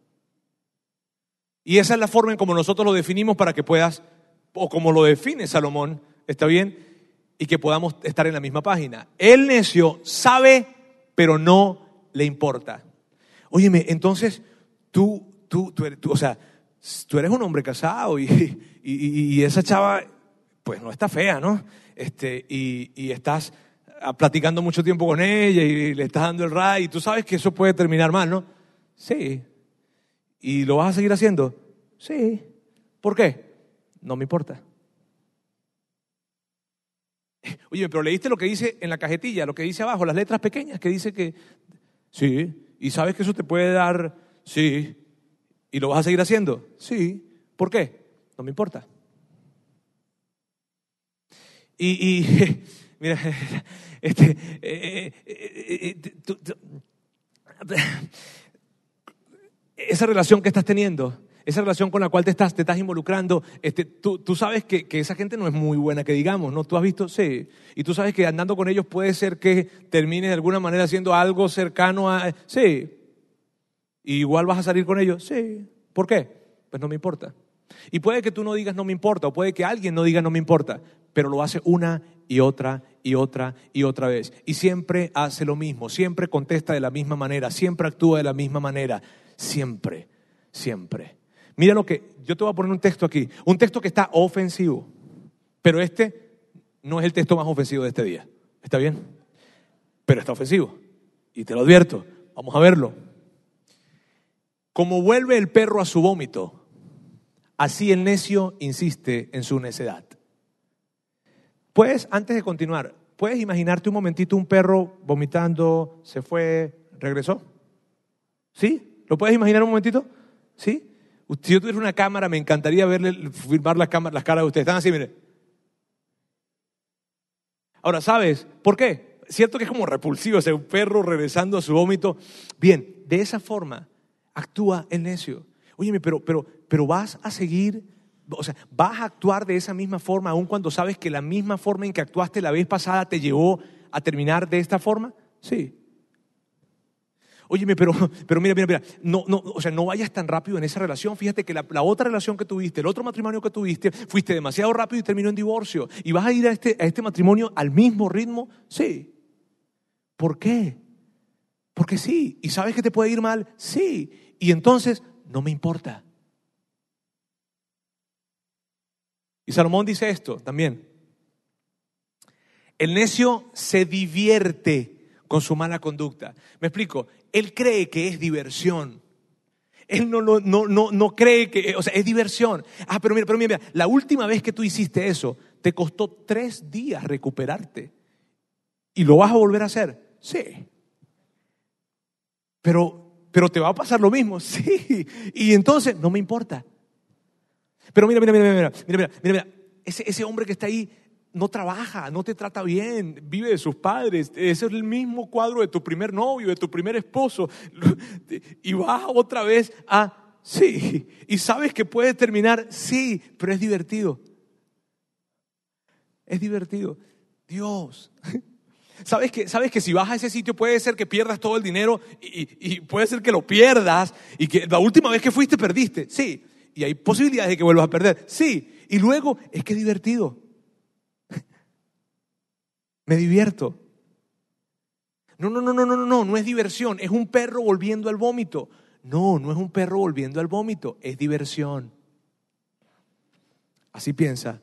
Speaker 1: Y esa es la forma en como nosotros lo definimos para que puedas, o como lo define Salomón, ¿Está bien? Y que podamos estar en la misma página. El necio sabe, pero no le importa. Óyeme, entonces tú, tú, tú, o sea, tú eres un hombre casado y, y, esa chava, pues no está fea, ¿no? Este, y, estás platicando mucho tiempo con ella y le estás dando el ray y tú sabes que eso puede terminar mal, ¿no? Sí. ¿Y lo vas a seguir haciendo? Sí. ¿Por qué? no me importa. Oye, pero leíste lo que dice en la cajetilla, lo que dice abajo, las letras pequeñas, que dice que sí, y sabes que eso te puede dar, sí, y lo vas a seguir haciendo, sí. ¿Por qué? No me importa. Y, mira, este, esa relación que estás teniendo, esa relación con la cual te estás, te estás involucrando, este, tú, tú, sabes que, que, esa gente no es muy buena, que digamos, ¿no? Tú has visto, sí. Y tú sabes que andando con ellos puede ser que termines de alguna manera haciendo algo cercano a... Sí. ¿Y igual vas a salir con ellos? Sí. ¿Por qué? Pues no me importa. Y puede que tú no digas no me importa, o puede que alguien no diga no me importa, pero lo hace una y otra y otra y otra vez. Y siempre hace lo mismo, siempre contesta de la misma manera, siempre actúa de la misma manera, siempre, siempre. Mira lo que, yo te voy a poner un texto aquí, un texto que está ofensivo, pero este no es el texto más ofensivo de este día, ¿está bien? Pero está ofensivo, y te lo advierto, vamos a verlo. Como vuelve el perro a su vómito, así el necio insiste en su necedad. Puedes, antes de continuar, puedes imaginarte un momentito un perro vomitando, se fue, regresó. ¿Sí? ¿Lo puedes imaginar un momentito? ¿Sí? Si yo tuviera una cámara, me encantaría verle, filmar las, cámaras, las caras de ustedes. Están así, mire. Ahora, ¿sabes por qué? Cierto que es como repulsivo, ese un perro regresando a su vómito. Bien, de esa forma actúa el necio. Oye, pero, pero, pero vas a seguir, o sea, vas a actuar de esa misma forma, aun cuando sabes que la misma forma en que actuaste la vez pasada te llevó a terminar de esta forma. Sí. Óyeme, pero, pero mira, mira, mira, no, no, o sea, no vayas tan rápido en esa relación. Fíjate que la, la, otra relación que tuviste, el otro matrimonio que tuviste, fuiste demasiado rápido y terminó en divorcio. ¿Y vas a ir a este, a este matrimonio al mismo ritmo? Sí. ¿Por qué? Porque sí. ¿Y sabes que te puede ir mal? Sí. Y entonces, no me importa. Y Salomón dice esto también. El necio se divierte con su mala conducta. Me explico, él cree que es diversión. Él no, no, no, no, cree que, o sea, es diversión. Ah, pero mira, pero mira, la última vez que tú hiciste eso, te costó tres días recuperarte. ¿Y lo vas a volver a hacer? Sí. Pero, pero te va a pasar lo mismo, sí. Y entonces, no me importa. Pero mira, mira, mira, mira, mira, mira, mira, ese, ese hombre que está ahí no trabaja, no te trata bien, vive de sus padres. Ese es el mismo cuadro de tu primer novio, de tu primer esposo. Y vas otra vez a sí. Y sabes que puede terminar sí, pero es divertido. Es divertido. Dios. ¿Sabes que, sabes que si vas a ese sitio puede ser que pierdas todo el dinero y, puede ser que lo pierdas y que la última vez que fuiste perdiste. Sí. Y hay posibilidades de que vuelvas a perder. Sí. Y luego es que es divertido me divierto. No, no, no, no, no, no, no es diversión, es un perro volviendo al vómito. No, no es un perro volviendo al vómito, es diversión. Así piensa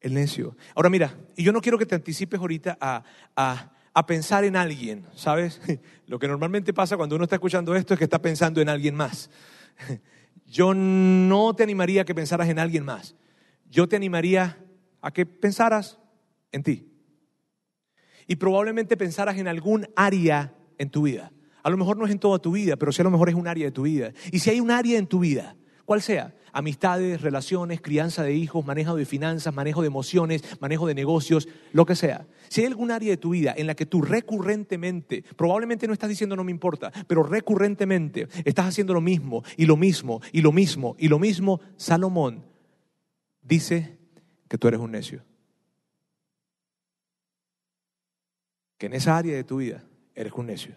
Speaker 1: el necio. Ahora mira, y yo no quiero que te anticipes ahorita a, a, a pensar en alguien, ¿sabes? Lo que normalmente pasa cuando uno está escuchando esto es que está pensando en alguien más. Yo no te animaría a que pensaras en alguien más. Yo te animaría a que pensaras en ti y probablemente pensaras en algún área en tu vida. A lo mejor no es en toda tu vida, pero sí a lo mejor es un área de tu vida. Y si hay un área en tu vida, cual sea, amistades, relaciones, crianza de hijos, manejo de finanzas, manejo de emociones, manejo de negocios, lo que sea. Si hay algún área de tu vida en la que tú recurrentemente, probablemente no estás diciendo no me importa, pero recurrentemente estás haciendo lo mismo y lo mismo y lo mismo y lo mismo, Salomón dice que tú eres un necio. Que en esa área de tu vida eres un necio.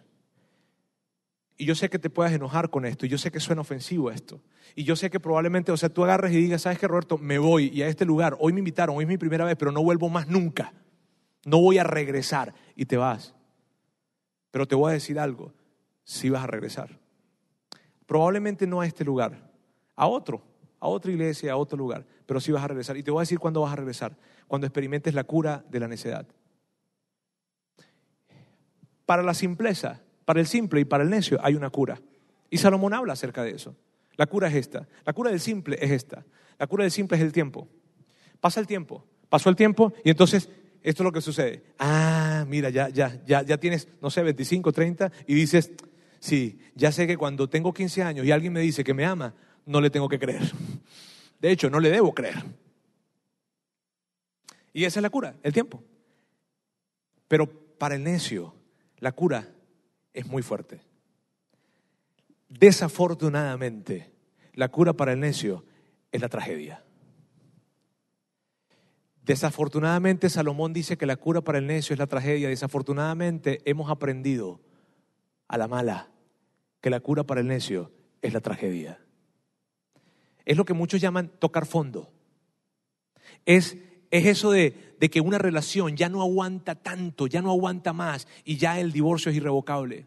Speaker 1: Y yo sé que te puedas enojar con esto, y yo sé que suena ofensivo esto. Y yo sé que probablemente, o sea, tú agarres y digas, ¿sabes qué, Roberto? Me voy y a este lugar, hoy me invitaron, hoy es mi primera vez, pero no vuelvo más nunca. No voy a regresar y te vas. Pero te voy a decir algo, si vas a regresar. Probablemente no a este lugar, a otro, a otra iglesia, a otro lugar, pero sí vas a regresar. Y te voy a decir cuándo vas a regresar, cuando experimentes la cura de la necedad para la simpleza, para el simple y para el necio hay una cura. Y Salomón habla acerca de eso. La cura es esta. La cura del simple es esta. La cura del simple es el tiempo. pasa el tiempo, pasó el tiempo y entonces esto es lo que sucede. Ah, mira, ya, ya, ya, ya tienes, no sé, 25, 30 y dices, sí, ya sé que cuando tengo 15 años y alguien me dice que me ama, no le tengo que creer. De hecho, no le debo creer. Y esa es la cura, el tiempo. Pero para el necio, la cura es muy fuerte. Desafortunadamente, la cura para el necio es la tragedia. Desafortunadamente, Salomón dice que la cura para el necio es la tragedia. Desafortunadamente, hemos aprendido a la mala que la cura para el necio es la tragedia. Es lo que muchos llaman tocar fondo. Es, es eso de, que una relación ya no aguanta tanto, ya no aguanta más y ya el divorcio es irrevocable.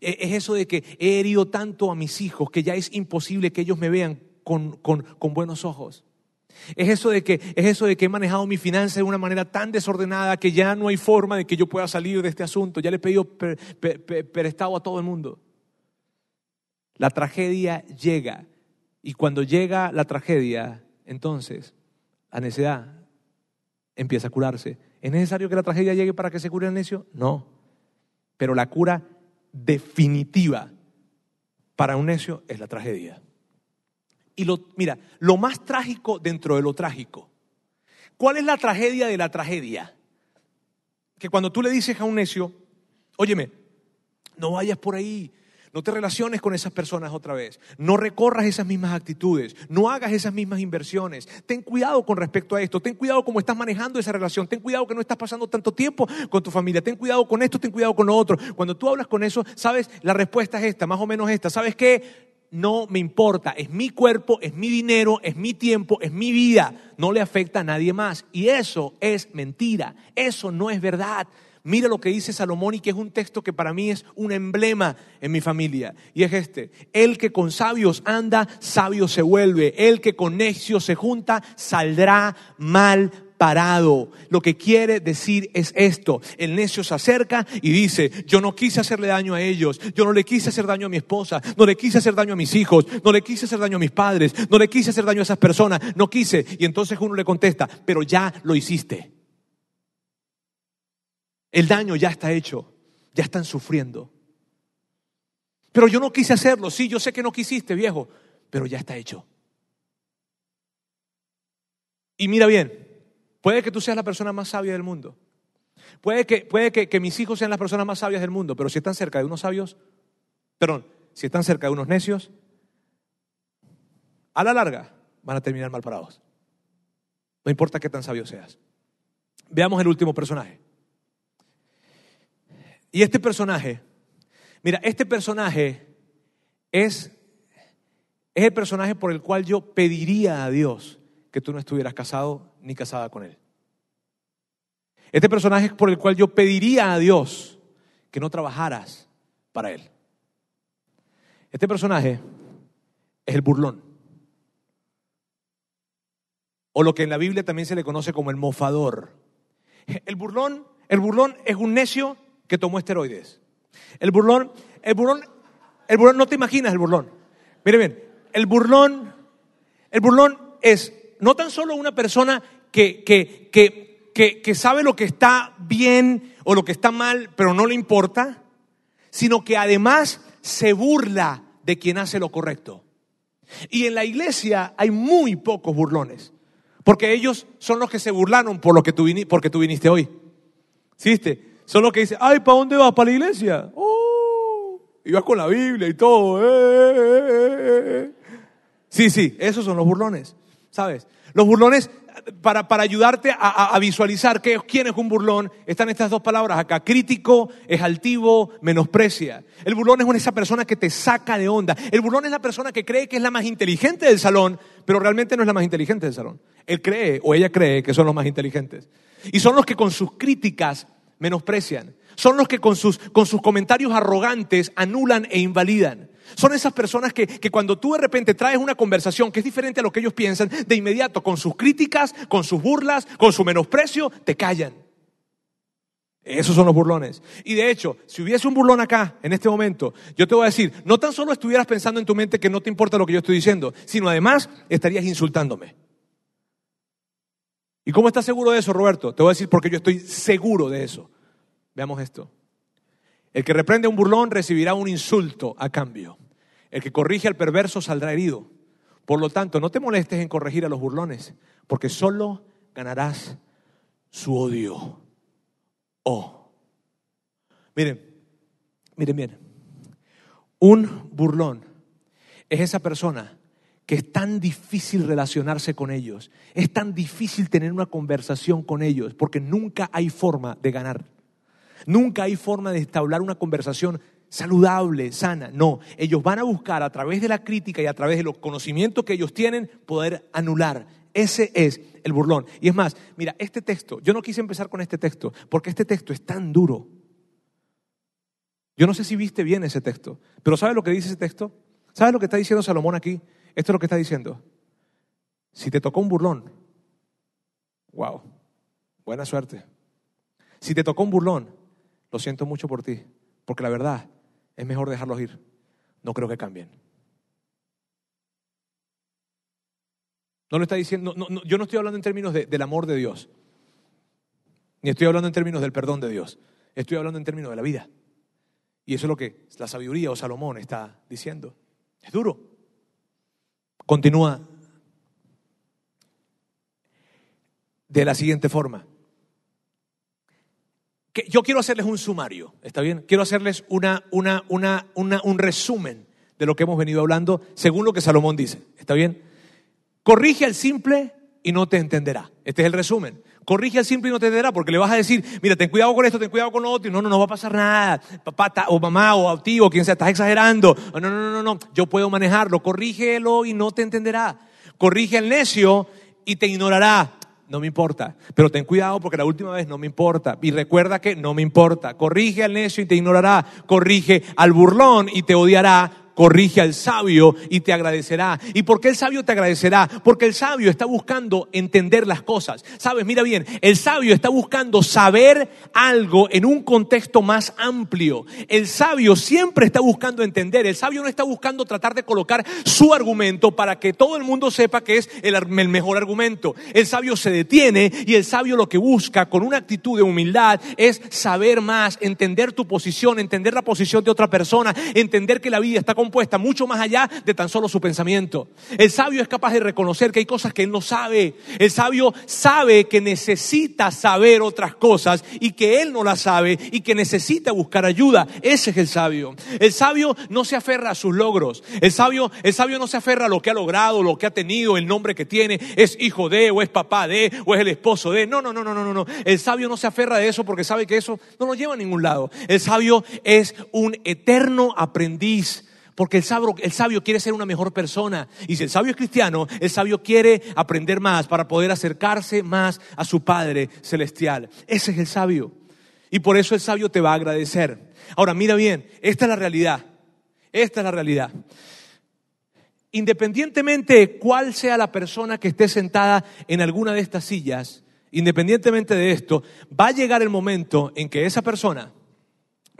Speaker 1: E, es eso de que he herido tanto a mis hijos que ya es imposible que ellos me vean con, con, con buenos ojos. Es eso, de que, es eso de que he manejado mi finanza de una manera tan desordenada que ya no hay forma de que yo pueda salir de este asunto. Ya le he pedido prestado a todo el mundo. La tragedia llega. Y cuando llega la tragedia, entonces la necedad empieza a curarse. ¿Es necesario que la tragedia llegue para que se cure el necio? No. Pero la cura definitiva para un necio es la tragedia. Y lo, mira, lo más trágico dentro de lo trágico. ¿Cuál es la tragedia de la tragedia? Que cuando tú le dices a un necio, óyeme, no vayas por ahí, no te relaciones con esas personas otra vez. No recorras esas mismas actitudes. No hagas esas mismas inversiones. Ten cuidado con respecto a esto. Ten cuidado cómo estás manejando esa relación. Ten cuidado que no estás pasando tanto tiempo con tu familia. Ten cuidado con esto, ten cuidado con lo otro. Cuando tú hablas con eso, sabes, la respuesta es esta, más o menos esta. ¿Sabes qué? no me importa, es mi cuerpo, es mi dinero, es mi tiempo, es mi vida, no le afecta a nadie más. Y eso es mentira, eso no es verdad. Mira lo que dice Salomón y que es un texto que para mí es un emblema en mi familia. Y es este, el que con sabios anda, sabio se vuelve, el que con necios se junta, saldrá mal parado. Lo que quiere decir es esto. El necio se acerca y dice, yo no quise hacerle daño a ellos, yo no le quise hacer daño a mi esposa, no le quise hacer daño a mis hijos, no le quise hacer daño a mis padres, no le quise hacer daño a esas personas, no quise. Y entonces uno le contesta, pero ya lo hiciste. El daño ya está hecho, ya están sufriendo. Pero yo no quise hacerlo, sí, yo sé que no quisiste, viejo, pero ya está hecho. Y mira bien, Puede que tú seas la persona más sabia del mundo. Puede que, puede que, mis hijos sean las personas más sabias del mundo, pero si están cerca de unos sabios, perdón, si están cerca de unos necios, a la larga van a terminar mal parados. No importa qué tan sabio seas. Veamos el último personaje. Y este personaje, mira, este personaje es, es el personaje por el cual yo pediría a Dios que tú no estuvieras casado ni casada con él. Este personaje es por el cual yo pediría a Dios que no trabajaras para él. Este personaje es el burlón. O lo que en la Biblia también se le conoce como el mofador. El burlón, el burlón es un necio que tomó esteroides. El burlón, el burlón, el burlón, no te imaginas el burlón. Mire bien, el burlón, el burlón es no tan solo una persona que, que, que, que, sabe lo que está bien o lo que está mal, pero no le importa, sino que además se burla de quien hace lo correcto. Y en la iglesia hay muy pocos burlones, porque ellos son los que se burlaron por lo que tú porque tú viniste hoy. ¿Siste? Son los que dicen, ay, ¿para dónde vas? ¿Para la iglesia? Oh, y vas con la Biblia y todo. Eh, eh, eh, sí, sí, esos son los burlones. ¿sabes? Los burlones, para, para ayudarte a, visualizar qué, quién es un burlón, están estas dos palabras acá. Crítico, es altivo, menosprecia. El burlón es esa persona que te saca de onda. El burlón es la persona que cree que es la más inteligente del salón, pero realmente no es la más inteligente del salón. Él cree o ella cree que son los más inteligentes. Y son los que con sus críticas menosprecian. Son los que con sus, con sus comentarios arrogantes anulan e invalidan. Son esas personas que, que, cuando tú de repente traes una conversación que es diferente a lo que ellos piensan, de inmediato con sus críticas, con sus burlas, con su menosprecio, te callan. Esos son los burlones. Y de hecho, si hubiese un burlón acá, en este momento, yo te voy a decir, no tan solo estuvieras pensando en tu mente que no te importa lo que yo estoy diciendo, sino además estarías insultándome. ¿Y cómo estás seguro de eso, Roberto? Te voy a decir porque yo estoy seguro de eso. Veamos esto. El que reprende a un burlón recibirá un insulto a cambio. El que corrige al perverso saldrá herido. Por lo tanto, no te molestes en corregir a los burlones, porque solo ganarás su odio. Oh. Miren, miren bien. Un burlón es esa persona que es tan difícil relacionarse con ellos, es tan difícil tener una conversación con ellos, porque nunca hay forma de ganar. Nunca hay forma de establecer una conversación saludable, sana. No, ellos van a buscar a través de la crítica y a través de los conocimientos que ellos tienen poder anular. Ese es el burlón. Y es más, mira, este texto, yo no quise empezar con este texto porque este texto es tan duro. Yo no sé si viste bien ese texto, pero ¿sabes lo que dice ese texto? ¿Sabes lo que está diciendo Salomón aquí? Esto es lo que está diciendo. Si te tocó un burlón, wow, buena suerte. Si te tocó un burlón, lo siento mucho por ti, porque la verdad es mejor dejarlos ir. No creo que cambien. No lo está diciendo, yo no estoy hablando en términos del amor de Dios, ni estoy hablando en términos del perdón de Dios, estoy hablando en términos de la vida. Y eso es lo que la sabiduría o Salomón está diciendo. Es duro. Continúa de la siguiente forma. yo quiero hacerles un sumario, ¿está bien? Quiero hacerles una, una, una, un resumen de lo que hemos venido hablando según lo que Salomón dice, ¿está bien? Corrige al simple y no te entenderá. Este es el resumen. Corrige al simple y no te entenderá porque le vas a decir, mira, ten cuidado con esto, ten cuidado con lo otro, y no, no, no va a pasar nada. Papá o mamá o ti o quien sea, estás exagerando. No, no, no, no, no, yo puedo manejarlo. Corrígelo y no te entenderá. Corrige al necio y te ignorará. No me importa, pero ten cuidado porque la última vez no me importa. Y recuerda que no me importa. Corrige al necio y te ignorará. Corrige al burlón y te odiará corrige al sabio y te agradecerá. ¿Y por qué el sabio te agradecerá? Porque el sabio está buscando entender las cosas. Sabes, mira bien, el sabio está buscando saber algo en un contexto más amplio. El sabio siempre está buscando entender. El sabio no está buscando tratar de colocar su argumento para que todo el mundo sepa que es el, el mejor argumento. El sabio se detiene y el sabio lo que busca con una actitud de humildad es saber más, entender tu posición, entender la posición de otra persona, entender que la vida está con puesta mucho más allá de tan solo su pensamiento. El sabio es capaz de reconocer que hay cosas que él no sabe. El sabio sabe que necesita saber otras cosas y que él no las sabe y que necesita buscar ayuda. Ese es el sabio. El sabio no se aferra a sus logros. El sabio, el sabio no se aferra a lo que ha logrado, lo que ha tenido, el nombre que tiene, es hijo de, o es papá de, o es el esposo de. No, no, no, no, no, no. El sabio no se aferra a eso porque sabe que eso no lo lleva a ningún lado. El sabio es un eterno aprendiz porque el sabio, quiere ser una mejor persona. Y si el sabio es cristiano, el sabio quiere aprender más para poder acercarse más a su Padre Celestial. Ese es el sabio. Y por eso el sabio te va a agradecer. Ahora, mira bien, esta es la realidad. Esta es la realidad. Independientemente de cuál sea la persona que esté sentada en alguna de estas sillas, independientemente de esto, va a llegar el momento en que esa persona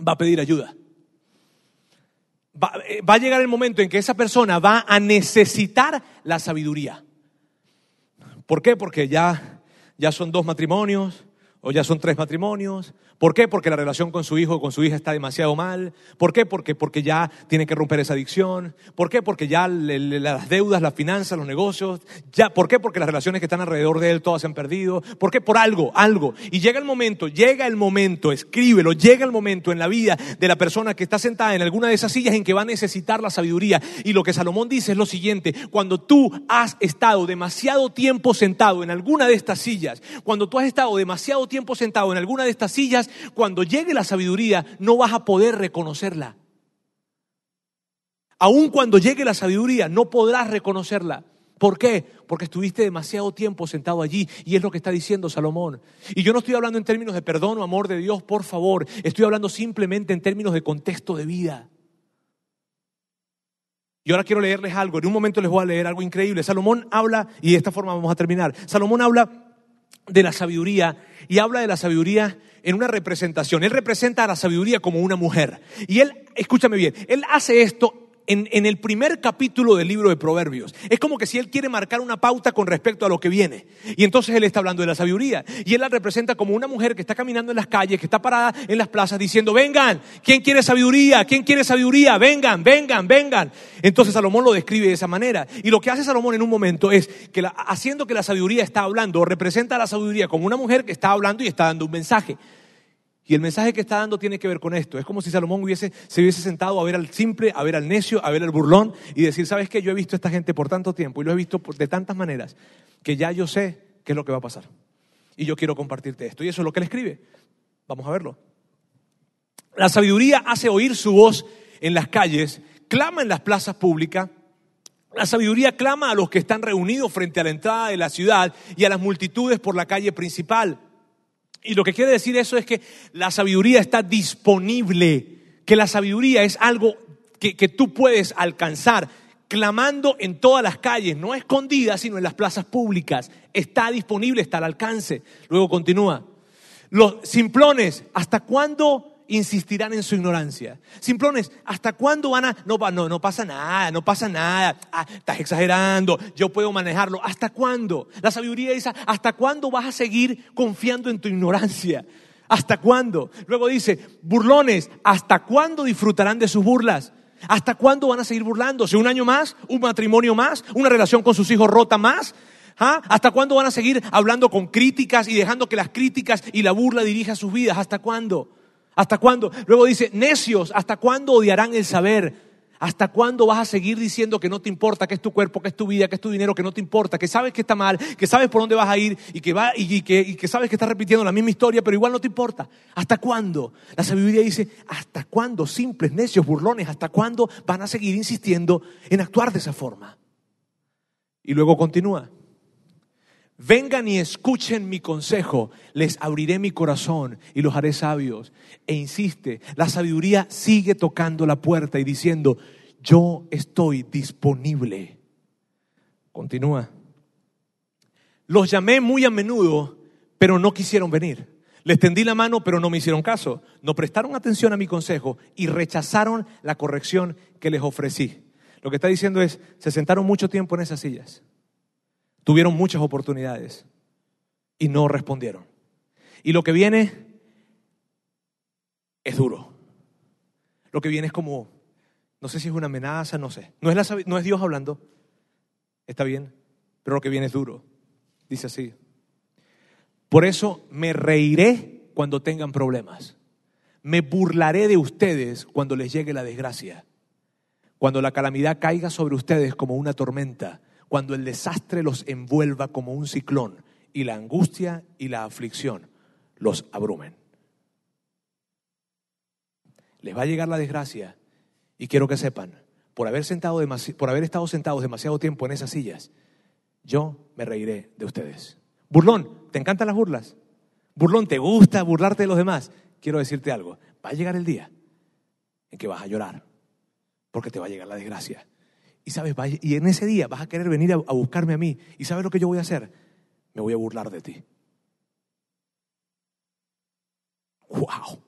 Speaker 1: va a pedir ayuda. Eh, va, a llegar el momento en que esa persona va a necesitar la sabiduría. ¿Por qué? Porque ya, ya son dos matrimonios, o ya son tres matrimonios, ¿Por qué? Porque la relación con su hijo o con su hija está demasiado mal. ¿Por qué? Porque, porque ya tiene que romper esa adicción. ¿Por qué? Porque ya las deudas, las finanzas, los negocios. Ya, ¿Por qué? Porque las relaciones que están alrededor de él todas se han perdido. ¿Por qué? Por algo, algo. Y llega el momento, llega el momento, escríbelo, llega el momento en la vida de la persona que está sentada en alguna de esas sillas en que va a necesitar la sabiduría. Y lo que Salomón dice es lo siguiente, cuando tú has estado demasiado tiempo sentado en alguna de estas sillas, cuando tú has estado demasiado tiempo sentado en alguna de estas sillas, cuando llegue la sabiduría no vas a poder reconocerla. Aun cuando llegue la sabiduría no podrás reconocerla. ¿Por qué? Porque estuviste demasiado tiempo sentado allí y es lo que está diciendo Salomón. Y yo no estoy hablando en términos de perdón o amor de Dios, por favor. Estoy hablando simplemente en términos de contexto de vida. Y ahora quiero leerles algo. En un momento les voy a leer algo increíble. Salomón habla, y de esta forma vamos a terminar. Salomón habla de la sabiduría y habla de la sabiduría en una representación. Él representa a la sabiduría como una mujer. Y él, escúchame bien, él hace esto en, el primer capítulo del libro de Proverbios. Es como que si él quiere marcar una pauta con respecto a lo que viene. Y entonces él está hablando de la sabiduría. Y él la representa como una mujer que está caminando en las calles, que está parada en las plazas diciendo, vengan, ¿quién quiere sabiduría? ¿Quién quiere sabiduría? Vengan, vengan, vengan. Entonces Salomón lo describe de esa manera. Y lo que hace Salomón en un momento es que haciendo que la sabiduría está hablando, representa a la sabiduría como una mujer que está hablando y está dando un mensaje. Y el mensaje que está dando tiene que ver con esto. Es como si Salomón hubiese, se hubiese sentado a ver al simple, a ver al necio, a ver al burlón y decir, ¿sabes qué? Yo he visto a esta gente por tanto tiempo y lo he visto de tantas maneras que ya yo sé qué es lo que va a pasar. Y yo quiero compartirte esto. Y eso es lo que él escribe. Vamos a verlo. La sabiduría hace oír su voz en las calles, clama en las plazas públicas. La sabiduría clama a los que están reunidos frente a la entrada de la ciudad y a las multitudes por la calle principal. Y lo que quiere decir eso es que la sabiduría está disponible, que la sabiduría es algo que, que, tú puedes alcanzar clamando en todas las calles, no escondida, sino en las plazas públicas. Está disponible, está al alcance. Luego continúa. Los simplones, ¿hasta cuándo insistirán en su ignorancia. Simplones, ¿hasta cuándo van a.? No, no, no pasa nada, no pasa nada. Ah, estás exagerando, yo puedo manejarlo. ¿Hasta cuándo? La sabiduría dice: ¿hasta cuándo vas a seguir confiando en tu ignorancia? ¿Hasta cuándo? Luego dice: burlones, ¿hasta cuándo disfrutarán de sus burlas? ¿Hasta cuándo van a seguir burlándose? ¿Un año más? ¿Un matrimonio más? ¿Una relación con sus hijos rota más? ¿Ah? ¿Hasta cuándo van a seguir hablando con críticas y dejando que las críticas y la burla dirija sus vidas? ¿Hasta cuándo? ¿Hasta cuándo? Luego dice, necios, ¿hasta cuándo odiarán el saber? ¿Hasta cuándo vas a seguir diciendo que no te importa, que es tu cuerpo, que es tu vida, que es tu dinero, que no te importa, que sabes que está mal, que sabes por dónde vas a ir y que, va, y, que, que sabes que estás repitiendo la misma historia, pero igual no te importa? ¿Hasta cuándo? La sabiduría dice, ¿hasta cuándo? Simples, necios, burlones, ¿hasta cuándo van a seguir insistiendo en actuar de esa forma? Y luego continúa. Vengan y escuchen mi consejo, les abriré mi corazón y los haré sabios. E insiste, la sabiduría sigue tocando la puerta y diciendo, yo estoy disponible. Continúa. Los llamé muy a menudo, pero no quisieron venir. Les tendí la mano, pero no me hicieron caso. No prestaron atención a mi consejo y rechazaron la corrección que les ofrecí. Lo que está diciendo es, se sentaron mucho tiempo en esas sillas Tuvieron muchas oportunidades y no respondieron. Y lo que viene es duro. Lo que viene es como, no sé si es una amenaza, no sé. No es, no es Dios hablando, está bien, pero lo que viene es duro. Dice así. Por eso me reiré cuando tengan problemas. Me burlaré de ustedes cuando les llegue la desgracia. Cuando la calamidad caiga sobre ustedes como una tormenta cuando el desastre los envuelva como un ciclón y la angustia y la aflicción los abrumen. Les va a llegar la desgracia y quiero que sepan, por haber, sentado por haber estado sentados demasiado tiempo en esas sillas, yo me reiré de ustedes. Burlón, ¿te encantan las burlas? Burlón, ¿te gusta burlarte de los demás? Quiero decirte algo, va a llegar el día en que vas a llorar, porque te va a llegar la desgracia. Y sabes, y en ese día vas a querer venir a, buscarme a mí. ¿Y sabes lo que yo voy a hacer? Me voy a burlar de ti. ¡Wow!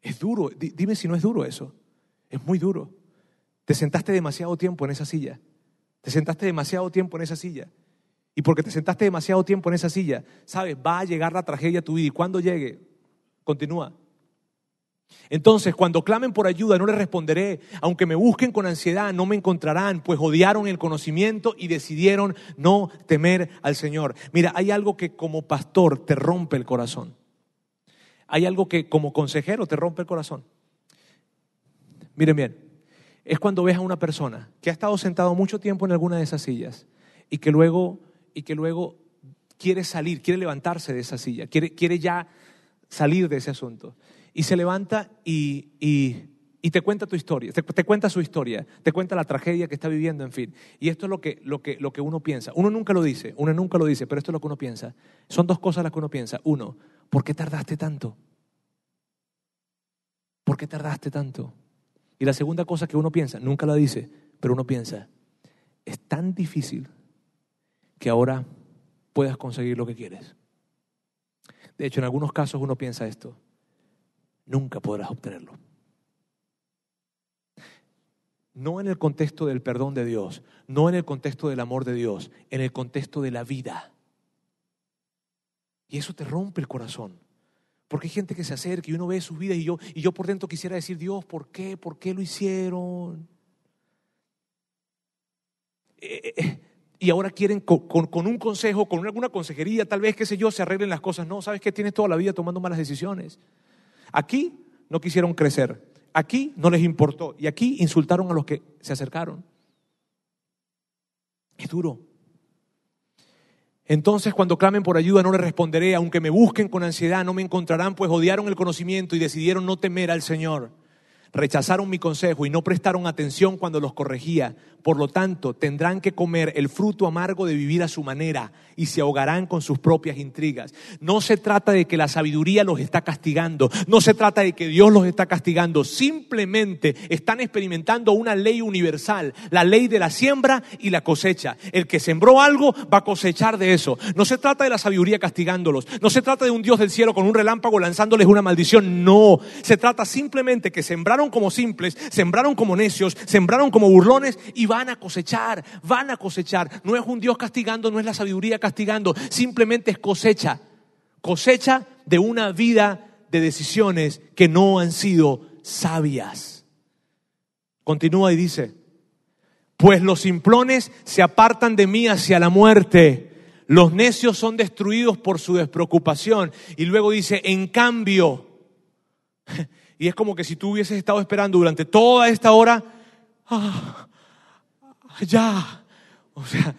Speaker 1: Es duro. Dime si no es duro eso. Es muy duro. Te sentaste demasiado tiempo en esa silla. Te sentaste demasiado tiempo en esa silla. Y porque te sentaste demasiado tiempo en esa silla, sabes, va a llegar la tragedia a tu vida. Y cuando llegue, continúa. Entonces, cuando clamen por ayuda, no les responderé. Aunque me busquen con ansiedad, no me encontrarán, pues odiaron el conocimiento y decidieron no temer al Señor. Mira, hay algo que como pastor te rompe el corazón. Hay algo que como consejero te rompe el corazón. Miren bien, es cuando ves a una persona que ha estado sentado mucho tiempo en alguna de esas sillas y que luego, y que luego quiere salir, quiere levantarse de esa silla, quiere, quiere ya salir de ese asunto y se levanta y, y, te cuenta tu historia, te, cuenta su historia, te cuenta la tragedia que está viviendo, en fin. Y esto es lo que, lo, que, lo que uno piensa. Uno nunca lo dice, uno nunca lo dice, pero esto es lo que uno piensa. Son dos cosas las que uno piensa. Uno, ¿por qué tardaste tanto? ¿Por qué tardaste tanto? Y la segunda cosa que uno piensa, nunca la dice, pero uno piensa, es tan difícil que ahora puedas conseguir lo que quieres. De hecho, en algunos casos uno piensa esto nunca podrás obtenerlo. no en el contexto del perdón de Dios, no en el contexto del amor de Dios, en el contexto de la vida. Y eso te rompe el corazón. Porque hay gente que se acerca y uno ve sus vidas y yo, y yo por dentro quisiera decir, Dios, ¿por qué? ¿Por qué lo hicieron? Eh, eh, eh, y ahora quieren con, con, un consejo, con alguna consejería, tal vez, qué sé yo, se arreglen las cosas. No, sabes que tienes toda la vida tomando malas decisiones. Aquí no quisieron crecer, aquí no les importó y aquí insultaron a los que se acercaron. Es duro. Entonces cuando clamen por ayuda no les responderé, aunque me busquen con ansiedad no me encontrarán, pues odiaron el conocimiento y decidieron no temer al Señor. Rechazaron mi consejo y no prestaron atención cuando los corregía. Por lo tanto, tendrán que comer el fruto amargo de vivir a su manera y se ahogarán con sus propias intrigas. No se trata de que la sabiduría los está castigando, no se trata de que Dios los está castigando, simplemente están experimentando una ley universal, la ley de la siembra y la cosecha. El que sembró algo va a cosechar de eso. No se trata de la sabiduría castigándolos, no se trata de un Dios del cielo con un relámpago lanzándoles una maldición, no. Se trata simplemente que sembraron como simples, sembraron como necios, sembraron como burlones y van a cosechar, van a cosechar. No es un Dios castigando, no es la sabiduría castigando, simplemente es cosecha. Cosecha de una vida de decisiones que no han sido sabias. Continúa y dice, pues los simplones se apartan de mí hacia la muerte. Los necios son destruidos por su despreocupación. Y luego dice, en cambio, y es como que si tú hubieses estado esperando durante toda esta hora, ah, ya, o sea,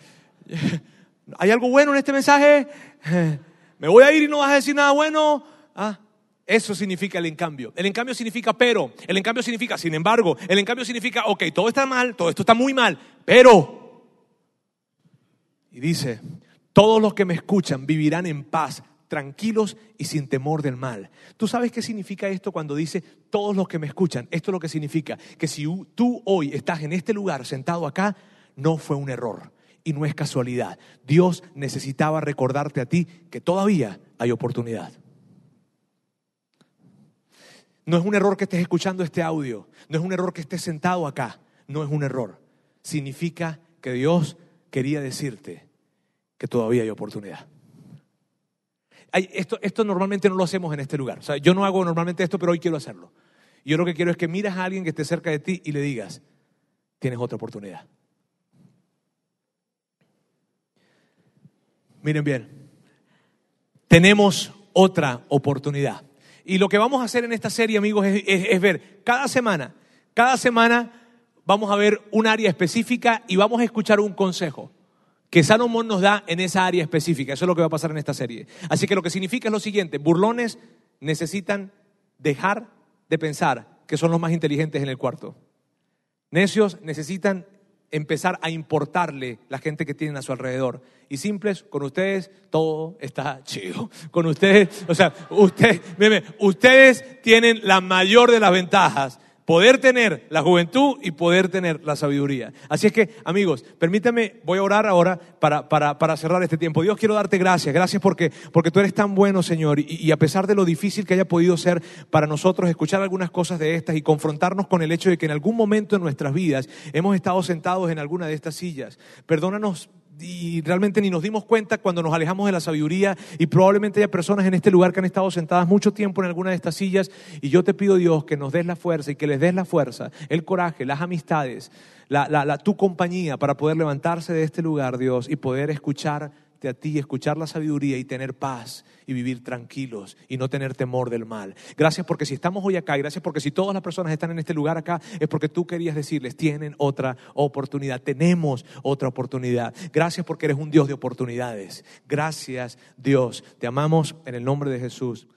Speaker 1: ¿hay algo bueno en este mensaje? ¿Me voy a ir y no vas a decir nada bueno? Ah, eso significa el encambio. El encambio significa pero. El encambio significa sin embargo. El encambio significa, ok, todo está mal, todo esto está muy mal, pero. Y dice, todos los que me escuchan vivirán en paz, tranquilos y sin temor del mal. ¿Tú sabes qué significa esto cuando dice todos los que me escuchan? Esto es lo que significa que si tú hoy estás en este lugar sentado acá, no fue un error y no es casualidad. Dios necesitaba recordarte a ti que todavía hay oportunidad. No es un error que estés escuchando este audio, no es un error que estés sentado acá, no es un error. Significa que Dios quería decirte que todavía hay oportunidad esto, normalmente no lo hacemos en este lugar. Yo no hago normalmente esto, pero hoy quiero hacerlo. Yo lo que quiero es que miras a alguien que esté cerca de ti y le digas, tienes otra oportunidad. Miren bien, tenemos otra oportunidad. Y lo que vamos a hacer en esta serie, amigos, es, ver cada semana, cada semana vamos a ver un área específica y vamos a escuchar un consejo que Salomón nos da en esa área específica. Eso es lo que va a pasar en esta serie. Así que lo que significa es lo siguiente, burlones necesitan dejar de pensar que son los más inteligentes en el cuarto. Necios necesitan empezar a importarle la gente que tienen a su alrededor. Y simples, con ustedes todo está chido. Con ustedes, o sea, ustedes, ustedes tienen la mayor de las ventajas poder tener la juventud y poder tener la sabiduría. Así es que, amigos, permítame, voy a orar ahora para, para, para cerrar este tiempo. Dios, quiero darte gracias. Gracias porque, porque tú eres tan bueno, Señor. Y, a pesar de lo difícil que haya podido ser para nosotros escuchar algunas cosas de estas y confrontarnos con el hecho de que en algún momento en nuestras vidas hemos estado sentados en alguna de estas sillas, perdónanos y realmente ni nos dimos cuenta cuando nos alejamos de la sabiduría y probablemente haya personas en este lugar que han estado sentadas mucho tiempo en alguna de estas sillas y yo te pido Dios que nos des la fuerza y que les des la fuerza, el coraje, las amistades, la, tu compañía para poder levantarse de este lugar, Dios, y poder escuchar a ti, escuchar la sabiduría y tener paz y vivir tranquilos y no tener temor del mal. Gracias porque si estamos hoy acá y gracias porque si todas las personas están en este lugar acá es porque tú querías decirles, tienen otra oportunidad, tenemos otra oportunidad. Gracias porque eres un Dios de oportunidades. Gracias Dios, te amamos en el nombre de Jesús.